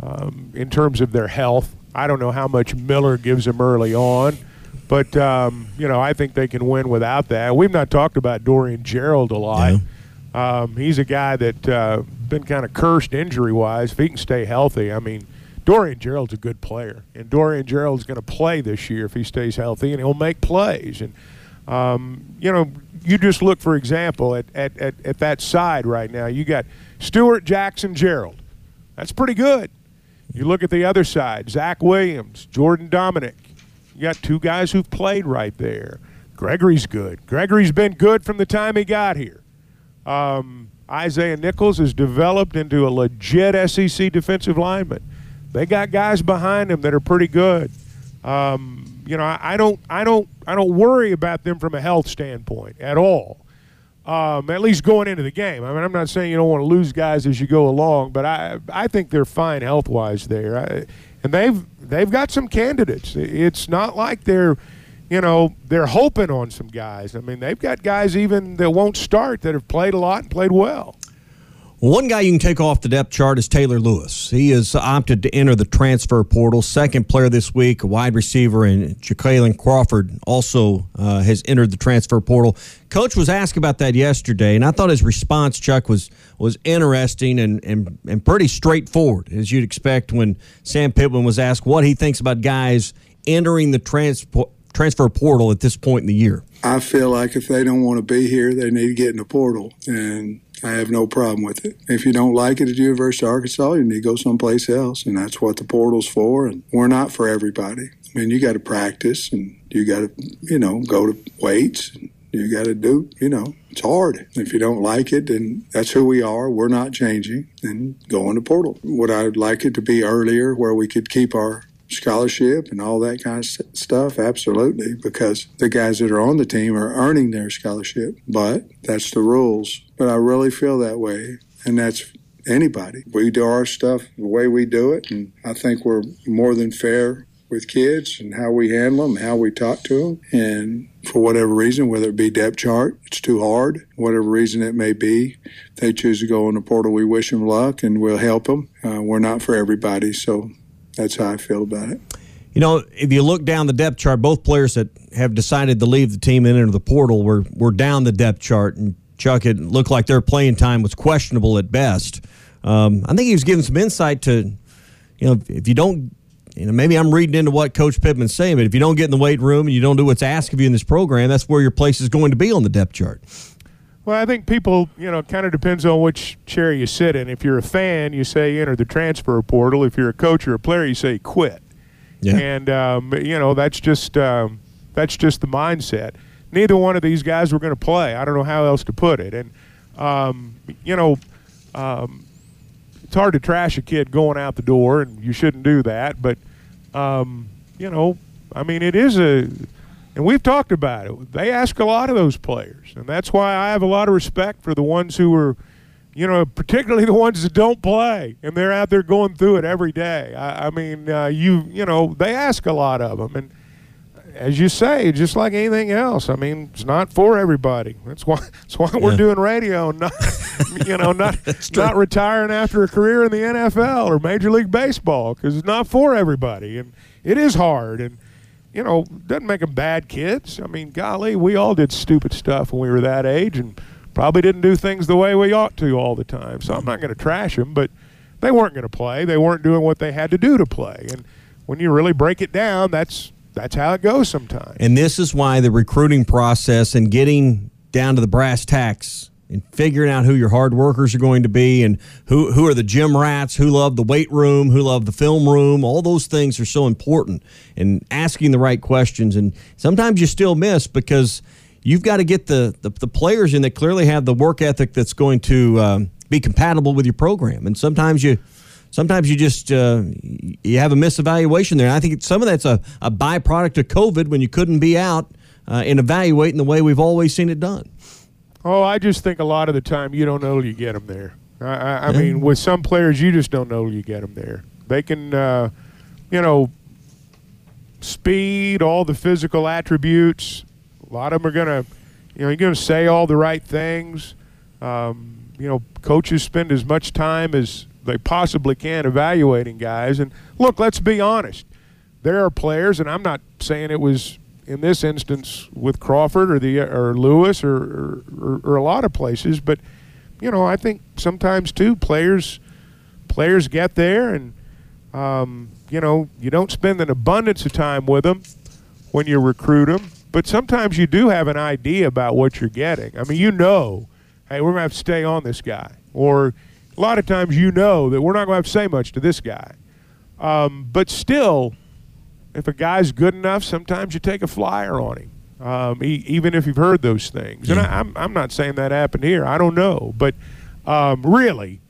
um, in terms of their health. I don't know how much Miller gives them early on, but um, you know, I think they can win without that. We've not talked about Dorian Gerald a lot. Um, he's a guy that uh, been kind of cursed injury wise. If he can stay healthy, I mean, Dorian Gerald's a good player, and Dorian Gerald's going to play this year if he stays healthy, and he'll make plays. And um, you know, you just look for example at, at, at, at that side right now. You got Stewart, Jackson, Gerald. That's pretty good. You look at the other side, Zach Williams, Jordan Domineck. You got two guys who've played right there. Gregory's good. Gregory's been good from the time he got here. Um, Isaiah Nichols has developed into a legit SEC defensive lineman. They got guys behind him that are pretty good. Um, you know, I, I, don't, I don't, I don't worry about them from a health standpoint at all. Um, at least going into the game. I mean, I'm not saying you don't want to lose guys as you go along, but I, I think they're fine health wise there. I, and they've, they've got some candidates. It's not like they're you know, they're hoping on some guys. I mean, they've got guys even that won't start that have played a lot and played well. One guy you can take off the depth chart is Taylor Lewis. He has opted to enter the transfer portal. Second player this week, a wide receiver, and Jacqueline Crawford also uh, has entered the transfer portal. Coach was asked about that yesterday, and I thought his response, Chuck, was was interesting and, and, and pretty straightforward, as you'd expect when Sam Pittman was asked what he thinks about guys entering the transfer transfer portal at this point in the year? I feel like if they don't want to be here, they need to get in the portal, and I have no problem with it. If you don't like it at University of Arkansas, you need to go someplace else, and that's what the portal's for. And we're not for everybody. I mean, you got to practice, and you got to, you know, go to weights. And you got to do, you know, it's hard. If you don't like it, then that's who we are. We're not changing. Then go in the portal. Would I like it to be earlier where we could keep our scholarship and all that kind of stuff? Absolutely, because the guys that are on the team are earning their scholarship, but that's the rules. But I really feel that way, and that's anybody. We do our stuff the way we do it, and I think we're more than fair with kids and how we handle them, how we talk to them, and for whatever reason, whether it be depth chart, it's too hard, whatever reason it may be, they choose to go on the portal. We wish them luck and we'll help them. Uh, we're not for everybody, so that's how I feel about it. You know, if you look down the depth chart, both players that have decided to leave the team and enter the portal were were down the depth chart. And Chuck, it looked like their playing time was questionable at best. Um, I think he was giving some insight to, you know, if you don't, you know, maybe I'm reading into what Coach Pittman's saying, but if you don't get in the weight room and you don't do what's asked of you in this program, that's where your place is going to be on the depth chart. Well, I think people, you know, kind of depends on which chair you sit in. If you're a fan, you say enter the transfer portal. If you're a coach or a player, you say quit. Yeah. And um, you know that's just um, that's just the mindset. Neither one of these guys were going to play. I don't know how else to put it. And um, you know, um, it's hard to trash a kid going out the door, and you shouldn't do that. But um, you know, I mean, it is a and we've talked about it. They ask a lot of those players, and that's why I have a lot of respect for the ones who are, you know, particularly the ones that don't play and they're out there going through it every day. I, I mean, uh, you you know, they ask a lot of them, and as you say, just like anything else, I mean, it's not for everybody. That's why [laughs] that's why yeah. we're doing radio, not [laughs] you know, not [laughs] not retiring after a career in the NFL or Major League Baseball because it's not for everybody, and it is hard and you know, doesn't make them bad kids. I mean, golly, we all did stupid stuff when we were that age and probably didn't do things the way we ought to all the time. So I'm not going to trash them, but they weren't going to play. They weren't doing what they had to do to play. And when you really break it down, that's that's how it goes sometimes. And this is why the recruiting process and getting down to the brass tacks and figuring out who your hard workers are going to be and who, who are the gym rats, who love the weight room, who love the film room, all those things are so important. And asking the right questions. And sometimes you still miss because you've got to get the, the, the players in that clearly have the work ethic that's going to um, be compatible with your program. And sometimes you sometimes you just uh, you have a misevaluation there. And I think some of that's a, a byproduct of COVID when you couldn't be out uh, and evaluating the way we've always seen it done. Oh, I just think a lot of the time you don't know till you get them there. I, I, I mean, with some players, you just don't know till you get them there. They can, uh, you know, speed, all the physical attributes. A lot of them are going to, you know, you're going to say all the right things. Um, you know, coaches spend as much time as they possibly can evaluating guys. And look, let's be honest. There are players, and I'm not saying it was in this instance with Crawford or the or Lewis or, or, or a lot of places, but you know, I think sometimes too players players get there and um, you know you don't spend an abundance of time with them when you recruit them, but sometimes you do have an idea about what you're getting. I mean, you know, hey, we're gonna have to stay on this guy, or a lot of times you know that we're not gonna have to say much to this guy, um, but still if a guy's good enough, sometimes you take a flyer on him, um, e- even if you've heard those things. And I, I'm, I'm not saying that happened here. I don't know. But um, really,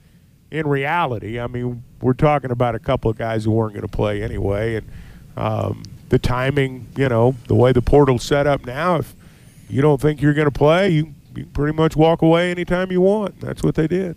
in reality, I mean, we're talking about a couple of guys who weren't going to play anyway. And um, the timing, you know, the way the portal's set up now, if you don't think you're going to play, you, you pretty much walk away anytime you want. That's what they did.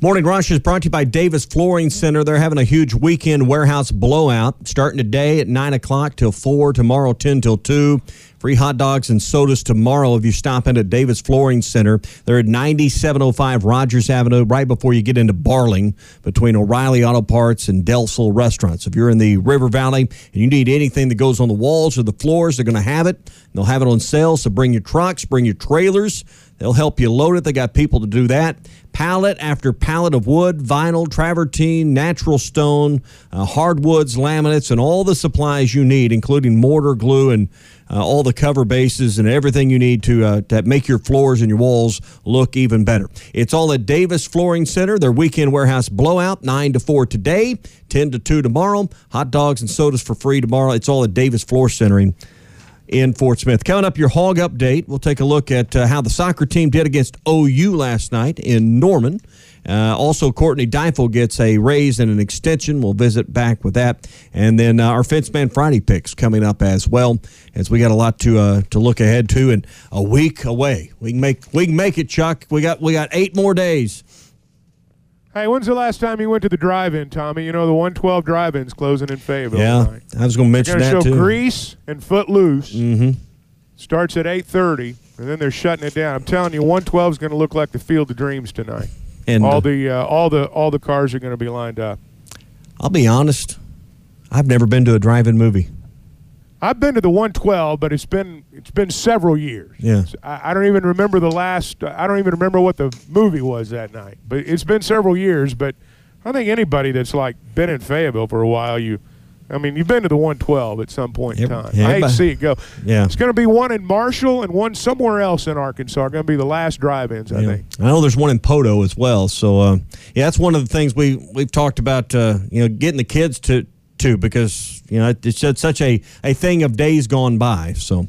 Morning Rush is brought to you by Davis Flooring Center. They're having a huge weekend warehouse blowout starting today at 9 o'clock till 4, tomorrow 10 till 2. Free hot dogs and sodas tomorrow if you stop in at Davis Flooring Center. They're at 9705 Rogers Avenue, right before you get into Barling, between O'Reilly Auto Parts and Del Sol Restaurants. If you're in the River Valley and you need anything that goes on the walls or the floors, they're going to have it. They'll have it on sale, so bring your trucks, bring your trailers. They'll help you load it. They got people to do that. Pallet after pallet of wood, vinyl, travertine, natural stone, uh, hardwoods, laminates, and all the supplies you need, including mortar, glue, and uh, all the cover bases and everything you need to, uh, to make your floors and your walls look even better. It's all at Davis Flooring Center. Their weekend warehouse blowout, 9 to 4 today, 10 to 2 tomorrow. Hot dogs and sodas for free tomorrow. It's all at Davis Floor Centering in Fort Smith. Coming up, your hog update. We'll take a look at uh, how the soccer team did against OU last night in Norman. Uh, also, Courtney Deifel gets a raise and an extension. We'll visit back with that, and then uh, our Fenceman Friday picks coming up as well, as we got a lot to uh, to look ahead to, and a week away. We can make we can make it, Chuck. We got we got eight more days. Hey, when's the last time you went to the drive-in, Tommy? You know the 112 drive-in's closing in Fayetteville. Yeah, tonight. I was going to mention that show too. Grease and Footloose. Mm-hmm. Starts at 8:30, and then they're shutting it down. I'm telling you, 112 is going to look like the Field of Dreams tonight. And all uh, the uh, all the all the cars are going to be lined up. I'll be honest, I've never been to a drive-in movie. I've been to the 112, but it's been it's been several years. Yeah. I, I don't even remember the last. I don't even remember what the movie was that night. But it's been several years. But I think anybody that's like been in Fayetteville for a while, you, I mean, you've been to the 112 at some point in time. yeah, I hate to see it go. Yeah. It's going to be one in Marshall and one somewhere else in Arkansas. Going to be the last drive-ins, I Yeah. think. I know there's one in Poto as well. So uh, yeah, that's one of the things we we've talked about. Uh, you know, getting the kids to to because you know it's such a a thing of days gone by. So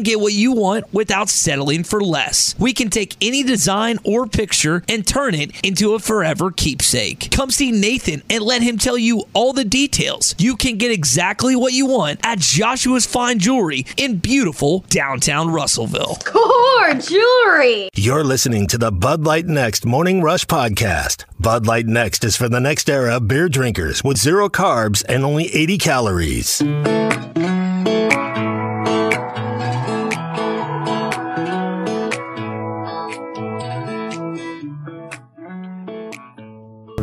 get what you want without settling for less. We can take any design or picture and turn it into a forever keepsake. Come see Nathan and let him tell you all the details. You can get exactly what you want at Joshua's Fine Jewelry in beautiful downtown Russellville. Core Jewelry. You're listening to the Bud Light Next Morning Rush Podcast. Bud Light Next is for the next era of beer drinkers with zero carbs and only 80 calories.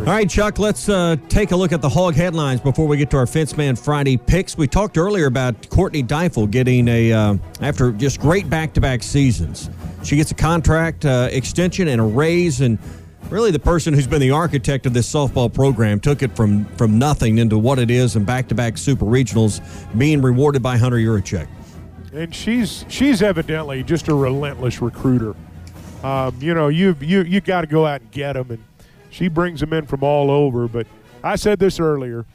All right, Chuck, let's uh, take a look at the hog headlines before we get to our Fence Man Friday picks. We talked earlier about Courtney Deifel getting a, uh, after just great back to back seasons, she gets a contract uh, extension and a raise. And really, the person who's been the architect of this softball program took it from, from nothing into what it is and back to back super regionals being rewarded by Hunter Yurachek. and she's she's evidently just a relentless recruiter. Um, you know, you you you got to go out and get them, and she brings them in from all over. But I said this earlier,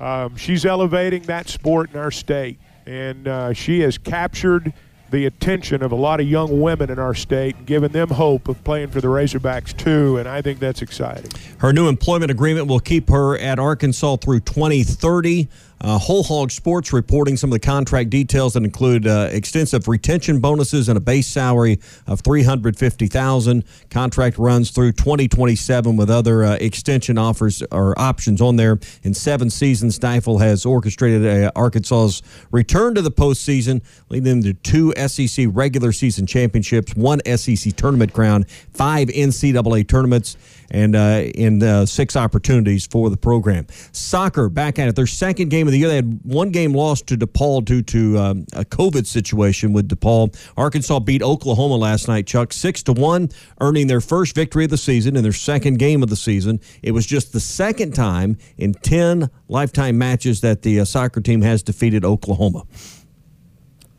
um, she's elevating that sport in our state, and uh, she has captured the attention of a lot of young women in our state, and given them hope of playing for the Razorbacks too. And I think that's exciting. Her new employment agreement will keep her at Arkansas through 2030. Uh, Whole Hog Sports reporting some of the contract details that include uh, extensive retention bonuses and a base salary of 350000 Contract runs through 2027 with other uh, extension offers or options on there. In seven seasons, Deifel has orchestrated uh, Arkansas's return to the postseason, leading them to two SEC regular season championships, one SEC tournament crown, five NCAA tournaments and uh, in uh, six opportunities for the program. Soccer back at it. Their second game of the year. They had one game lost to DePaul due to um, a COVID situation with DePaul. Arkansas beat Oklahoma last night, Chuck, six to one, earning their first victory of the season in their second game of the season. It was just the second time in ten lifetime matches that the uh, soccer team has defeated Oklahoma.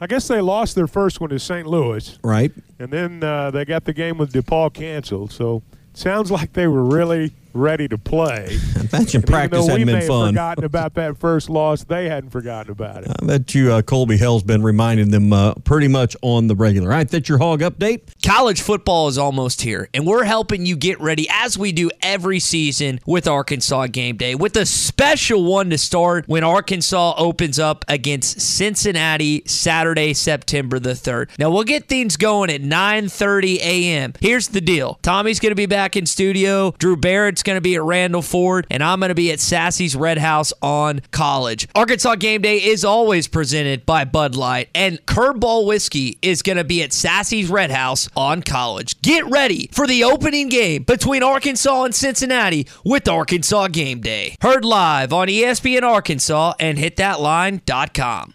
I guess they lost their first one to St. Louis. Right. And then uh, they got the game with DePaul canceled. So sounds like they were really ready to play. [laughs] Imagine And practice even though hadn't we been may fun. have forgotten [laughs] about that first loss, they hadn't forgotten about it. I bet you uh, Colby Hale's been reminding them uh, pretty much on the regular. All right, that's your hog update. College football is almost here, and we're helping you get ready as we do every season with Arkansas Game Day, with a special one to start when Arkansas opens up against Cincinnati Saturday, September the 3rd. Now, we'll get things going at 9.30 a.m. Here's the deal. Tommy's going to be back in studio. Drew Barrett's going to be at Randall Ford, and I'm going to be at Sassy's Red House on College. Arkansas Game Day is always presented by Bud Light, and Curveball Whiskey is going to be at Sassy's Red House on College. Get ready for the opening game between Arkansas and Cincinnati with Arkansas Game Day. Heard live on ESPN Arkansas and hitthatline.com.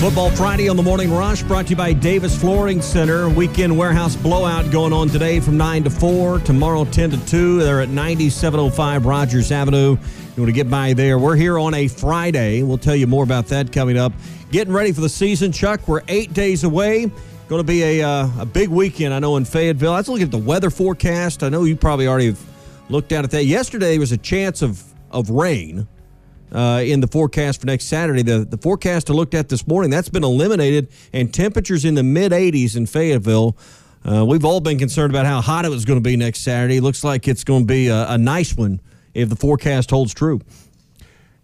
Football Friday on the Morning Rush brought to you by Davis Flooring Center. Weekend warehouse blowout going on today from 9 to 4. Tomorrow 10 to 2. They're at 9705 Rogers Avenue. You want to get by there. We're here on a Friday. We'll tell you more about that coming up. Getting ready for the season, Chuck. We're eight days away. Going to be a, uh, a big weekend, I know, in Fayetteville. Let's look at the weather forecast. I know you probably already have looked at it. That yesterday was a chance of, of rain uh, in the forecast for next Saturday. The, the forecast I looked at this morning, that's been eliminated, and temperatures in the mid 80s in Fayetteville. Uh, we've all been concerned about how hot it was going to be next Saturday. Looks like it's going to be a, a nice one if the forecast holds true.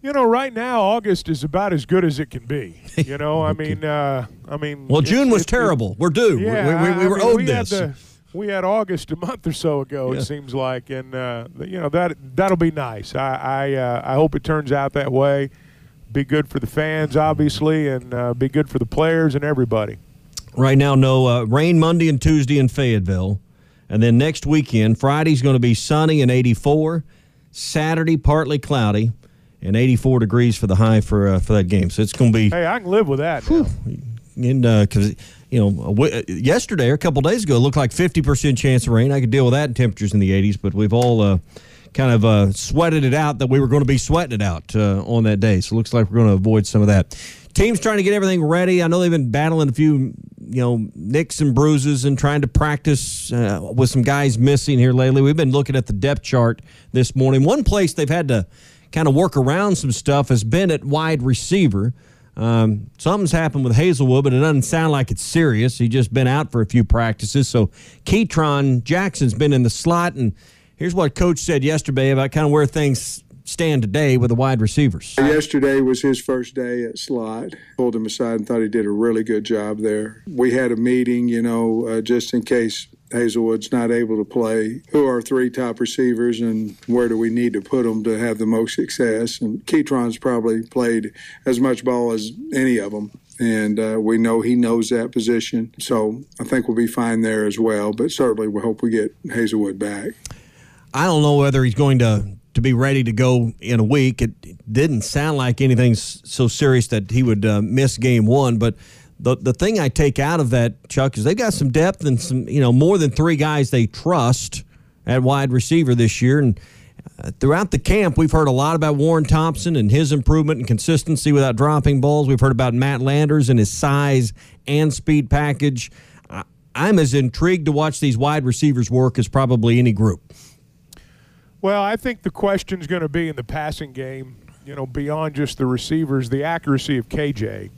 You know, right now August is about as good as it can be. You know, I [laughs] mean, uh, I mean. Well, June was it- it- terrible. We're due. We- Yeah, we, we, I were mean, owed we this. We had August a month or so ago. Yeah. It seems like, and uh, you know that that'll be nice. I I, uh, I hope it turns out that way. Be good for the fans, obviously, and uh, be good for the players and everybody. Right now, no uh, rain Monday and Tuesday in Fayetteville. And then next weekend, Friday's going to be sunny and 84. Saturday, partly cloudy and 84 degrees for the high for uh, for that game. So it's going to be Hey, I can live with that. and because you know w- uh, yesterday or a couple days ago it looked like 50% chance of rain i could deal with that in temperatures in the 80s but we've all uh, kind of uh, sweated it out that we were going to be sweating it out uh, on that day so it looks like we're going to avoid some of that teams trying to get everything ready i know they've been battling a few you know nicks and bruises and trying to practice uh, with some guys missing here lately. We've been looking at the depth chart this morning. One place they've had to kind of work around some stuff has been at wide receiver. Um, something's happened with Haselwood, but it doesn't sound like it's serious. He's just been out for a few practices. So Ketron Jackson's been in the slot, and here's what Coach said yesterday about kind of where things stand today with the wide receivers. Yesterday was his first day at slot. Pulled him aside and thought he did a really good job there. We had a meeting, you know, uh, just in case Haselwood's not able to play. Who are three top receivers and where do we need to put them to have the most success? And Ketron's probably played as much ball as any of them. And uh, we know he knows that position. So I think we'll be fine there as well. But certainly we hope we get Haselwood back. I don't know whether he's going to to be ready to go in a week. It, didn't sound like anything so serious that he would uh, miss game one, but the the thing I take out of that, Chuck, is they've got some depth and some, you know, more than three guys they trust at wide receiver this year. And uh, throughout the camp, we've heard a lot about Warren Thompson and his improvement and consistency without dropping balls. We've heard about Matt Landers and his size and speed package. I'm as intrigued to watch these wide receivers work as probably any group. Well, I think the question's going to be in the passing game, you know, beyond just the receivers, the accuracy of KJ.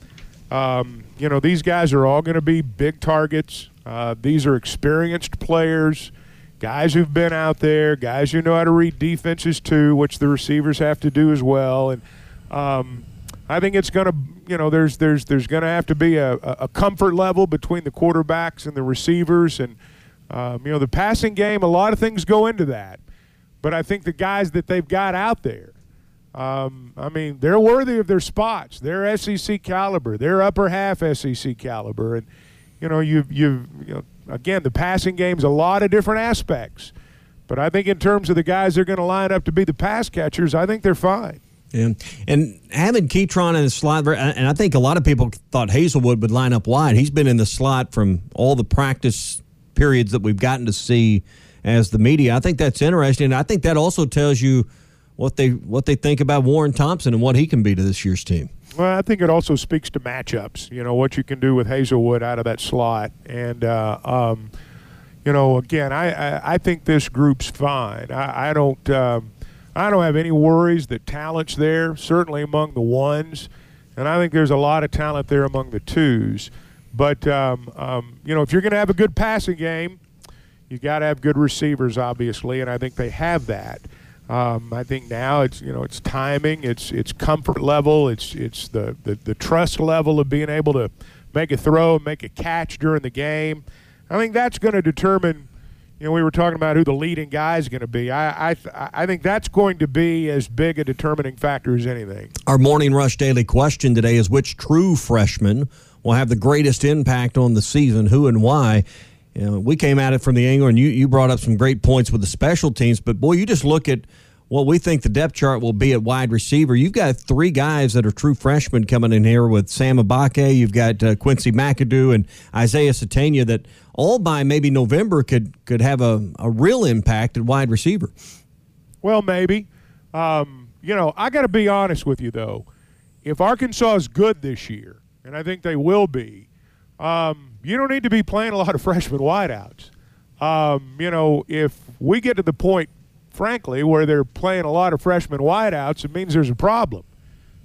Um, you know, these guys are all going to be big targets. Uh, these are experienced players, guys who've been out there, guys who know how to read defenses too, which the receivers have to do as well. And um, I think it's going to, you know, there's there's there's going to have to be a, a comfort level between the quarterbacks and the receivers, and um, you know, the passing game. A lot of things go into that, but I think the guys that they've got out there um, I mean, they're worthy of their spots. They're SEC caliber. They're upper half SEC caliber, and you know, you you you know, again, the passing game's a lot of different aspects. But I think in terms of the guys they're going to line up to be the pass catchers, I think they're fine. Yeah. And having Ketron in the slot, and I think a lot of people thought Haselwood would line up wide. He's been in the slot from all the practice periods that we've gotten to see as the media. I think that's interesting. I think that also tells you what they what they think about Warren Thompson and what he can be to this year's team. Well, I think it also speaks to matchups. You know what you can do with Haselwood out of that slot, and uh, um, you know, again, I, I, I think this group's fine. I, I don't um, I don't have any worries that talent's there. Certainly among the ones, and I think there's a lot of talent there among the twos. But um, um you know, if you're going to have a good passing game, you got to have good receivers, obviously, and I think they have that. Um, I think now it's you know it's timing, it's it's comfort level, it's it's the, the, the trust level of being able to make a throw, and make a catch during the game. I think that's going to determine. You know, we were talking about who the leading guy is going to be. I, I I think that's going to be as big a determining factor as anything. Our morning rush daily question today is: Which true freshman will have the greatest impact on the season? Who and why? You know, we came at it from the angle, and you, you brought up some great points with the special teams. But boy, you just look at what we think the depth chart will be at wide receiver. You've got three guys that are true freshmen coming in here with Sam Mbake. You've got uh, Quincy McAdoo and Isaiah Sategna that all by maybe November could could have a, a real impact at wide receiver. Well, maybe. Um, you know, I got to be honest with you though. If Arkansas is good this year, and I think they will be, um, you don't need to be playing a lot of [laughs] freshman wideouts. Um, you know, if we get to the point, frankly, where they're playing a lot of freshman wideouts, it means there's a problem.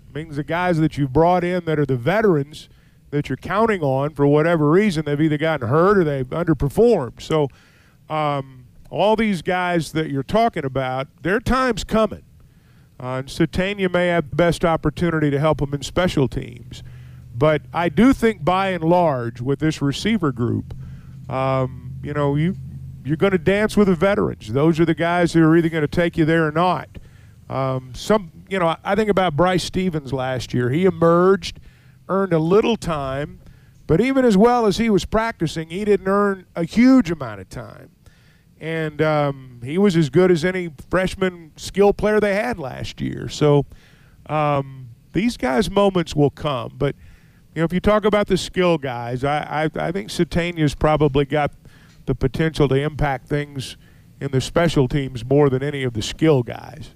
It means the guys that you've brought in that are the veterans that you're counting on for whatever reason, they've either gotten hurt or they've underperformed. So, um, all these guys that you're talking about, their time's coming. Uh, and Sategna may have the best opportunity to help them in special teams. But I do think by and large with this receiver group, um, you know, you you're going to dance with the veterans. Those are the guys who are either going to take you there or not. Um, some, you know, I think about Bryce Stephens last year. He emerged, earned a little time, but even as well as he was practicing, he didn't earn a huge amount of time. And um, he was as good as any freshman skill player they had last year. So um, these guys' moments will come, but – you know, if you talk about the skill guys, I, I, I think Sategna's probably got the potential to impact things in the special teams more than any of the skill guys.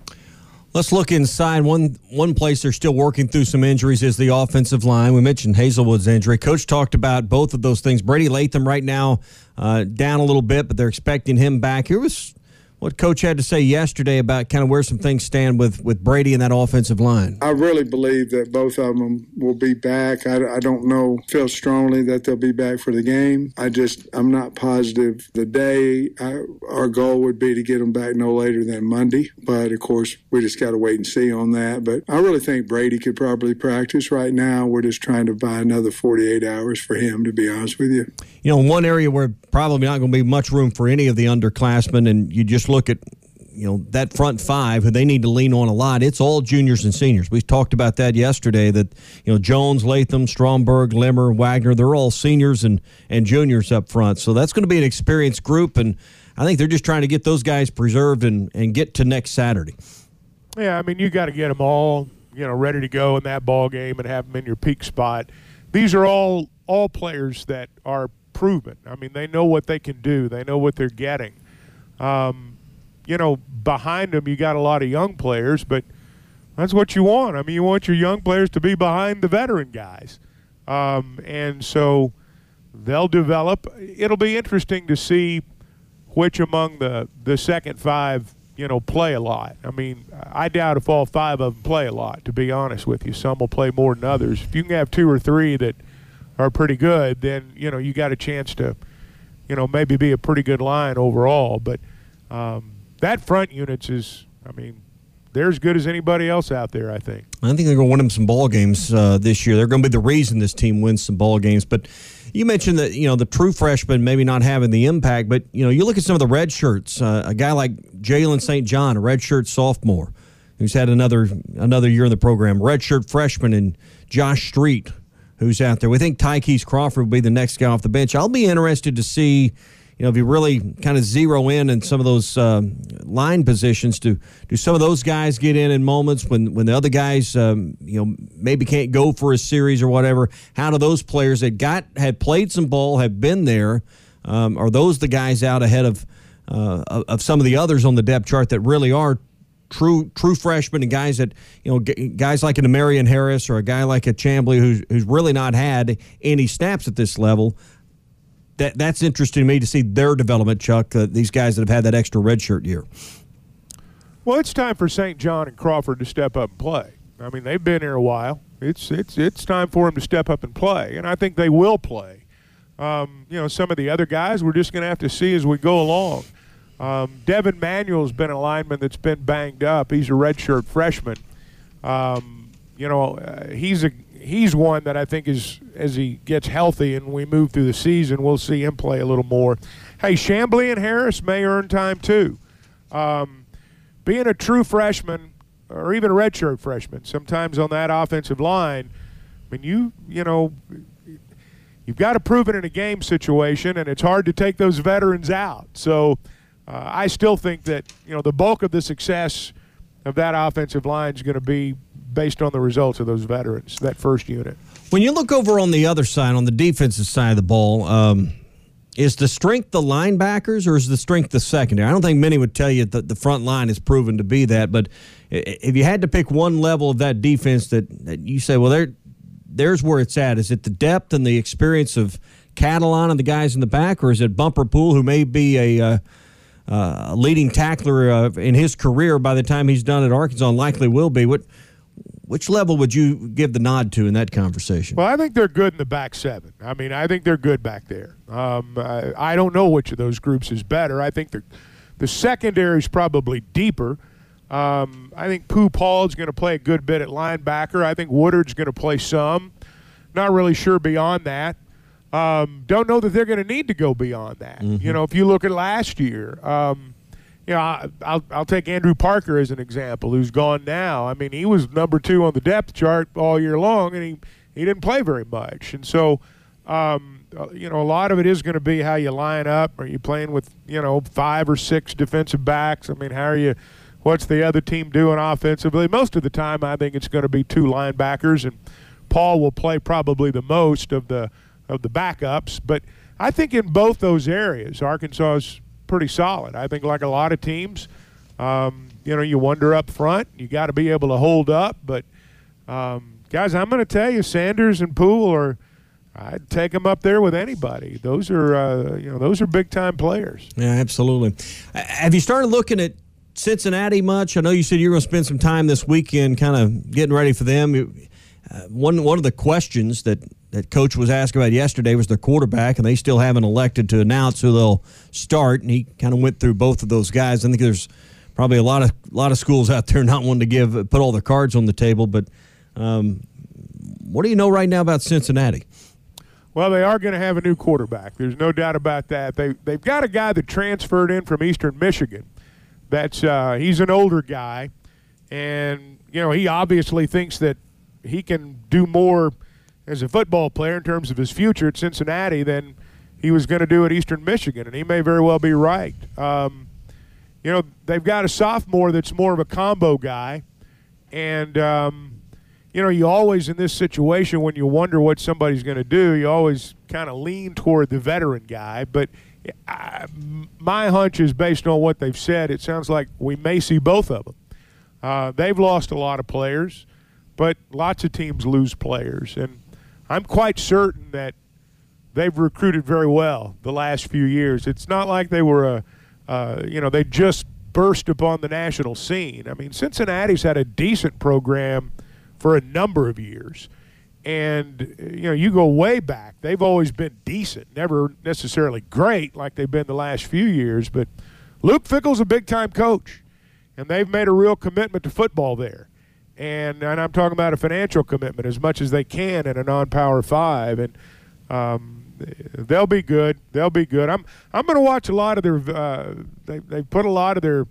Let's look inside. One one place they're still working through some injuries is the offensive line. We mentioned Haselwood's injury. Coach talked about both of those things. Brady Latham right now uh, down a little bit, but they're expecting him back. Here was what Coach had to say yesterday about kind of where some things stand with, with Brady and that offensive line. I really believe that both of them will be back. I, I don't know, feel strongly that they'll be back for the game. I just, I'm not positive. The day, I, our goal would be to get them back no later than Monday. But of course, we just got to wait and see on that. But I really think Brady could probably practice right now. We're just trying to buy another 48 hours for him, to be honest with you. You know, one area where probably not going to be much room for any of the underclassmen, and you just look at you know that front five who they need to lean on a lot. It's all juniors and seniors. We talked about that yesterday. That you know Jones, Latham, Stromberg, Limmer, Wagner, they're all seniors and and juniors up front. So that's going to be an experienced group, and I think they're just trying to get those guys preserved and and get to next Saturday. Yeah, I mean you got to get them all you know ready to go in that ball game and have them in your peak spot. These are all all players that are proven. I mean they know what they can do. They know what they're getting. Um, you know, behind them, you got a lot of young players, but that's what you want. I mean, you want your young players to be behind the veteran guys. Um, and so they'll develop. It'll be interesting to see which among the, the second five, you know, play a lot. I mean, I doubt if all five of them play a lot, to be honest with you. Some will play more than others. If you can have two or three that are pretty good, then, you know, you got a chance to, you know, maybe be a pretty good line overall. But, um, that front units is, I mean, they're as good as anybody else out there. I think. I think they're going to win them some ball games uh, this year. They're going to be the reason this team wins some ball games. But you mentioned that you know the true freshmen maybe not having the impact, but you know you look at some of the red shirts. Uh, a guy like Jalen St. John, a red shirt sophomore, who's had another another year in the program. Red shirt freshman and Josh Street, who's out there. We think Ty'Kieast Crawford will be the next guy off the bench. I'll be interested to see you know, if you really kind of zero in in some of those uh, line positions, do do some of those guys get in in moments when when the other guys, um, you know, maybe can't go for a series or whatever? How do those players that got had played some ball, have been there, um, are those the guys out ahead of uh, of some of the others on the depth chart that really are true true freshmen and guys that you know guys like an Marion Harris or a guy like a Chamblee who's who's really not had any snaps at this level that that's interesting to me to see their development, Chuck. Uh, these guys that have had that extra redshirt year. Well, it's time for St. John and Crawford to step up and play. I mean, they've been here a while. It's it's it's time for them to step up and play, and I think they will play. Um, you know, some of the other guys we're just going to have to see as we go along. Um, Devon Manuel's been a lineman that's been banged up. He's a redshirt freshman. Um, you know, uh, he's a he's one that I think is as he gets healthy and we move through the season, we'll see him play a little more. Hey, Chamblee and Harris may earn time too. Um, being a true freshman or even a redshirt freshman, sometimes on that offensive line, I mean, you you know, you've got to prove it in a game situation, and it's hard to take those veterans out. So, uh, I still think that you know the bulk of the success of that offensive line is going to be based on the results of those veterans, that first unit. When you look over on the other side, on the defensive side of the ball, um, is the strength the linebackers or is the strength the secondary? I don't think many would tell you that the front line has proven to be that, but if you had to pick one level of that defense that, that you say, well, there, there's where it's at. Is it the depth and the experience of Catalon and the guys in the back, or is it Bumper Pool, who may be a uh, uh, leading tackler uh, in his career by the time he's done at Arkansas, likely will be? What which level would you give the nod to in that conversation? Well, I think they're good in the back seven. I mean, I think they're good back there. Um, I, I, don't know which of those groups is better. I think the secondary is probably deeper. Um, I think Pooh Paul's going to play a good bit at linebacker. I think Woodard's going to play some. Not really sure beyond that. Um, don't know that they're going to need to go beyond that. Mm-hmm. You know, if you look at last year. Um, you know, I, will I'll take Andrew Parker as an example, who's gone now. I mean, he was number two on the depth chart all year long, and he, he didn't play very much. And so, um, uh, you know, a lot of it is going to be how you line up. Are you playing with, you know, five or six defensive backs? I mean, how are you – what's the other team doing offensively? Most of the time, I think it's going to be two linebackers, and Paul will play probably the most of the of the backups. But I think in both those areas, Arkansas is pretty solid. I think, like a lot of teams, um, you know, you wonder up front. You got to be able to hold up. But um, guys, I'm going to tell you, Sanders and Pool are. I'd take them up there with anybody. Those are, uh, you know, those are big time players. Yeah, absolutely. Uh, have you started looking at Cincinnati much? I know you said you're going to spend some time this weekend, kind of getting ready for them. Uh, one one of the questions that that coach was asked about yesterday was their quarterback, and they still haven't elected to announce who they'll start. And he kind of went through both of those guys. I think there's probably a lot of a lot of schools out there [laughs] not wanting to give put all their cards on the table. But um, what do you know right now about Cincinnati? Well, they are going to have a new quarterback. There's no doubt about that. They they've got a guy that transferred in from Eastern Michigan. That's uh, he's an older guy, and you know he obviously thinks that he can do more as a football player in terms of his future at Cincinnati than he was going to do at Eastern Michigan, and he may very well be right. Um, you know, they've got a sophomore that's more of a combo guy, and um, you know, you always in this situation when you wonder what somebody's going to do, you always kind of lean toward the veteran guy. But I, my hunch is based on what they've said. It sounds like we may see both of them. Uh, they've lost a lot of players, but lots of teams lose players, and I'm quite certain that they've recruited very well the last few years. It's not like they were a, uh, you know, they just burst upon the national scene. I mean, Cincinnati's had a decent program for a number of years. And, you know, you go way back. They've always been decent, never necessarily great like they've been the last few years. But Luke Fickell's a big time coach, and they've made a real commitment to football there and and I'm talking about a financial commitment as much as they can in a non-power five, and um, they'll be good. They'll be good. I'm I'm going to watch a lot of their. Uh, they they put a lot of their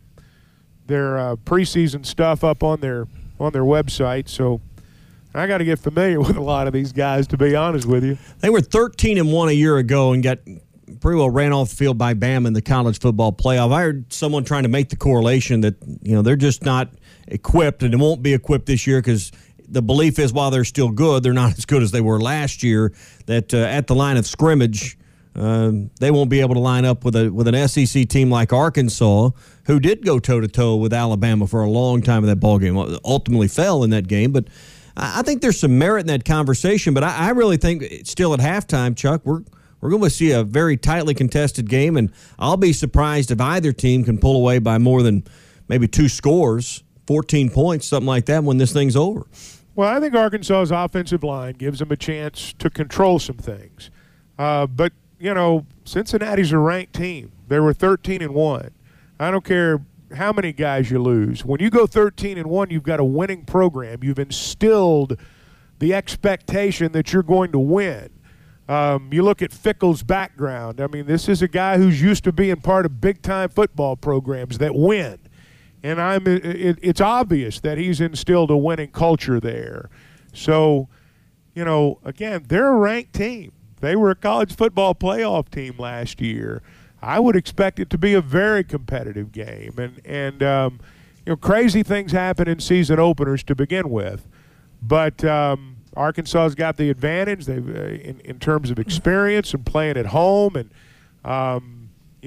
their uh, preseason stuff up on their on their website, so. I got to get familiar [laughs] with a lot of these guys, to be honest with you. They were 13 and one a year ago and got pretty well ran off the field by Bam in the college football playoff. I heard someone trying to make the correlation that you know they're just not equipped, and it won't be equipped this year because the belief is while they're still good, they're not [laughs] as good as they were last year. That uh, at the line of scrimmage, uh, they won't be able to line up with a with an SEC team like Arkansas, who did go toe to toe with Alabama for a long time in that ball game. Ultimately, fell in that game, but I think there's some merit in that conversation. But I, I really think still at halftime, Chuck, we're we're going to see a very tightly contested game, and I'll be surprised if either team can pull away by more than maybe two scores. 14 points, something like that, when this thing's over. Well, I think Arkansas's offensive line gives them a chance to control some things. Uh, but, you know, Cincinnati's a ranked team. They were 13 and 1. I don't care how many guys you lose. When you go 13 and 1, you've got a winning program. You've instilled the expectation that you're going to win. Um, you look at Fickell's background. I mean, this is a guy who's used to being part of big time football programs that win and I'm it, it's obvious that he's instilled a winning culture there. So, you know, again, they're a ranked team. They were a college football playoff team last year. I would expect it to be a very competitive game, and and um, you know, crazy things happen in season openers to begin with, but. Um, Arkansas's got the advantage. They, uh, in in terms of experience and playing at home, and um,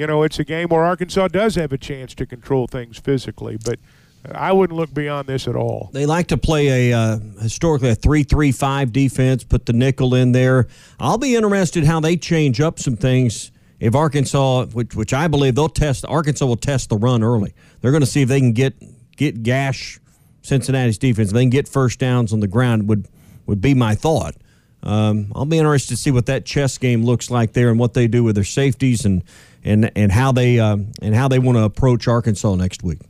you know, it's a game where Arkansas does have a chance to control things physically, but I wouldn't look beyond this at all. They like to play a uh, historically a three-three-five defense, put the nickel in there. I'll be interested how they change up some things if Arkansas, which, which I believe they'll test. Arkansas will test the run early. They're going to see if they can get get gash Cincinnati's defense. If they can get first downs on the ground. Would would be my thought. Um, I'll be interested to see what that chess game looks like there and what they do with their safeties and and and how they uh, and how they want to approach Arkansas next week.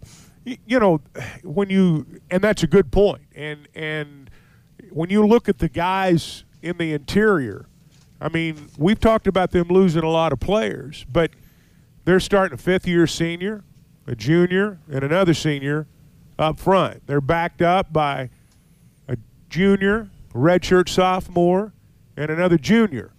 You know, when you and that's a good point. And and when you look at the guys in the interior, I mean, we've talked about them losing a lot of players, but they're starting a fifth year senior, a junior, and another senior up front. They're backed up by a junior, redshirt sophomore, and another junior.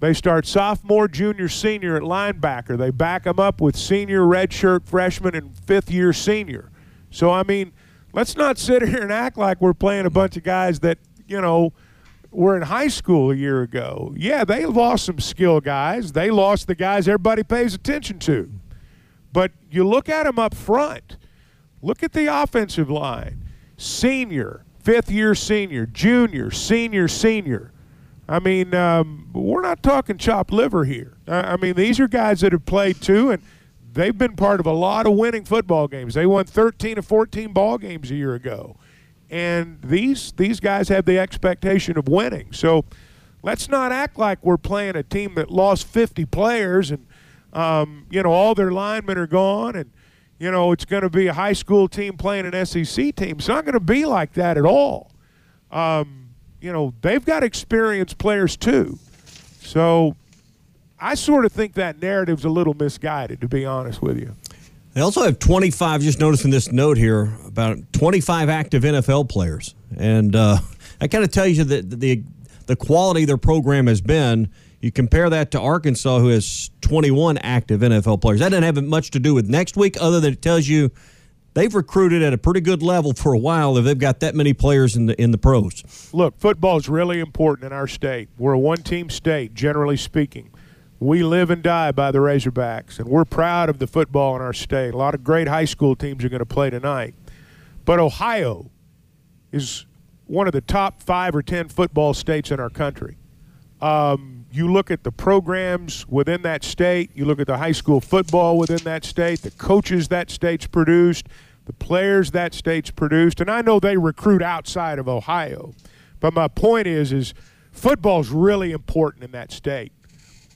They start sophomore, junior, senior at linebacker. They back them up with senior, redshirt freshman, and fifth year senior. So, I mean, let's not sit [laughs] here and act like we're playing a bunch of guys that, you know, were in high school a year ago. Yeah, they lost some skill guys. They lost the guys everybody pays attention to. But you look at them up front. Look at the offensive line. Senior, fifth year senior, junior, senior, senior. I mean, um, we're not talking chopped liver here. I, I mean, these are guys that have played too, and they've been part of a lot of winning football games. They won 13 or 14 ball games a year ago, and these these guys have the expectation of winning. So let's not act like we're playing a team that lost 50 players and um, you know all their linemen are gone and you know it's going to be a high school team playing an SEC team. It's not going to be like that at all. Um, you know, they've got experienced players too. So I sort of think that narrative's a little misguided, to be honest with you. They also have 25, just noticing this note here, about 25 active NFL players. And uh, [laughs] that kind of tells you that the, the quality their program has been. You compare that to Arkansas, who has 21 active NFL players. That doesn't have much to do with next week, other than it tells you they've recruited at a pretty good level for a while if they've got that many players in the in the pros. Look, football is really important in our state. We're a one-team state, generally speaking. We live and die by the Razorbacks, and we're proud of the football in our state. A lot of great high school teams are going to play tonight. But Ohio is one of the top five or ten football states in our country. Um, you look at the programs within that state, you look at the high school football within that state, the coaches that state's produced, the players that state's produced, and I know they recruit outside of Ohio. But my point is, is football's really important in that state.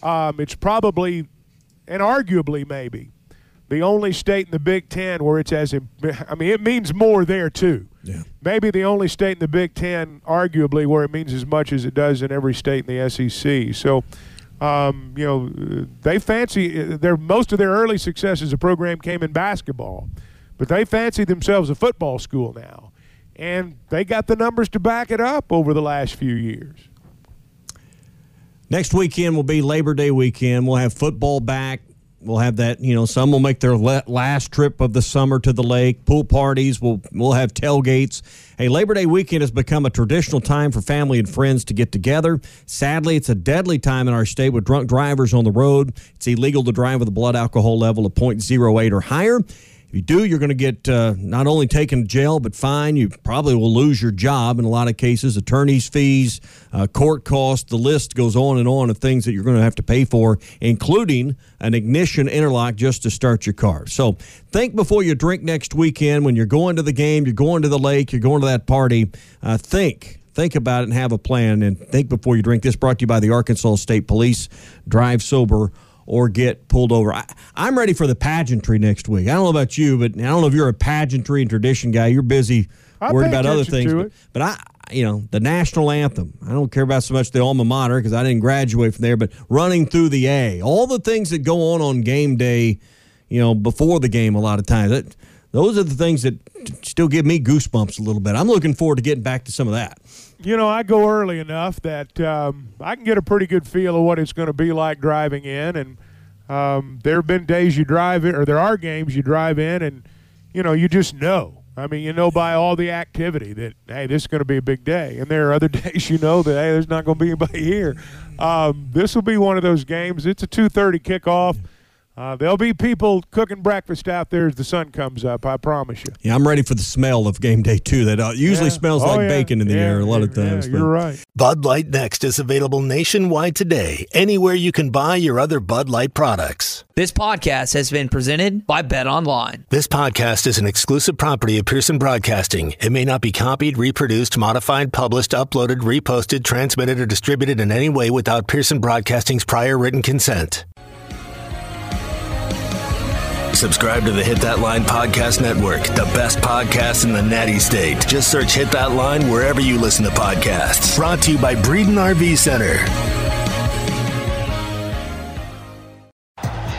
Um, it's probably, and arguably maybe, the only state in the Big Ten where it's as, I mean, it means more there too. Yeah. Maybe the only state in the Big Ten, arguably, where it means as much as it does in every state in the SEC. So, um, you know, they fancy their most of their early success as a program came in basketball, but they fancy themselves a football school now, and they got the numbers to back it up over the last few years. Next weekend will be Labor Day weekend. We'll have football back. We'll have that. You know, some will make their last trip of the summer to the lake. Pool parties. We'll we'll have tailgates. Hey, Labor Day weekend has become a traditional time for family and friends to get together. Sadly, it's a deadly time in our state with drunk drivers on the road. It's illegal to drive with a blood alcohol level of 0.08 or higher. If you do, you're going to get uh, not only taken to jail, but fine. You probably will lose your job in a lot of cases, attorney's fees, uh, court costs. The list goes on and on of things that you're going to have to pay for, including an ignition interlock just to start your car. So think before you drink next weekend when you're going to the game, you're going to the lake, you're going to that party. Uh, think think about it and have a plan and think before you drink. This brought to you by the Arkansas State Police. Drive sober or get pulled over. I, am ready for the pageantry next week. I don't know about you, but I don't know if you're a pageantry and tradition guy. You're busy I worried about other things. But, but, I, you know, the national anthem. I don't care about so much the alma mater because I didn't graduate from there. But running through the A, all the things that go on on game day, you know, before the game, a lot of times. That, those are the things that still give me goosebumps a little bit. I'm looking forward to getting back to some of that you know, I go early enough that um, I can get a pretty good feel of what it's going to be like driving in. And um, there have been days you drive in, or there are games you drive in, and you know, you just know. I mean, you know by all the activity that hey, this is going to be a big day. And there are other [laughs] days you know that hey, there's not going to be anybody here. Um, this will be one of those games. It's a 2:30 kickoff. Uh, there'll be people cooking breakfast out there as the sun comes up. I promise you. Yeah, I'm ready for the smell of game day too. That uh, usually yeah. smells oh, like yeah. bacon in the yeah, air a lot of times. you're right. Bud Light Next is available nationwide today, anywhere you can buy your other Bud Light products. This podcast has been presented by Bet Online. This podcast is an exclusive property of Pearson Broadcasting. It may not be copied, reproduced, modified, published, uploaded, reposted, transmitted, or distributed in any way without Pearson Broadcasting's prior written consent. Subscribe to the Hit That Line Podcast Network, the best podcast in the natty state. Just search Hit That Line wherever you listen to podcasts. Brought to you by Breeden RV Center.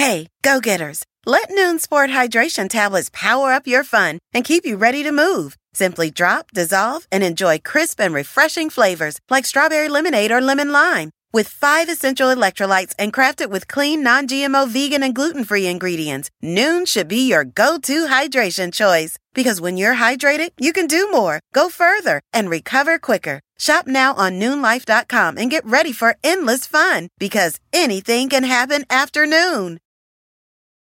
Hey, go getters, Let Nuun Sport Hydration tablets power up your fun and keep you ready to move. Simply drop, dissolve, and enjoy crisp and refreshing flavors like strawberry lemonade or lemon lime. With five essential electrolytes and crafted with clean, non GMO, vegan, and gluten free ingredients, Nuun should be your go to hydration choice. Because when you're hydrated, you can do more, go further, and recover quicker. Shop now on nuunlife.com and get ready for endless fun because anything can happen after noon.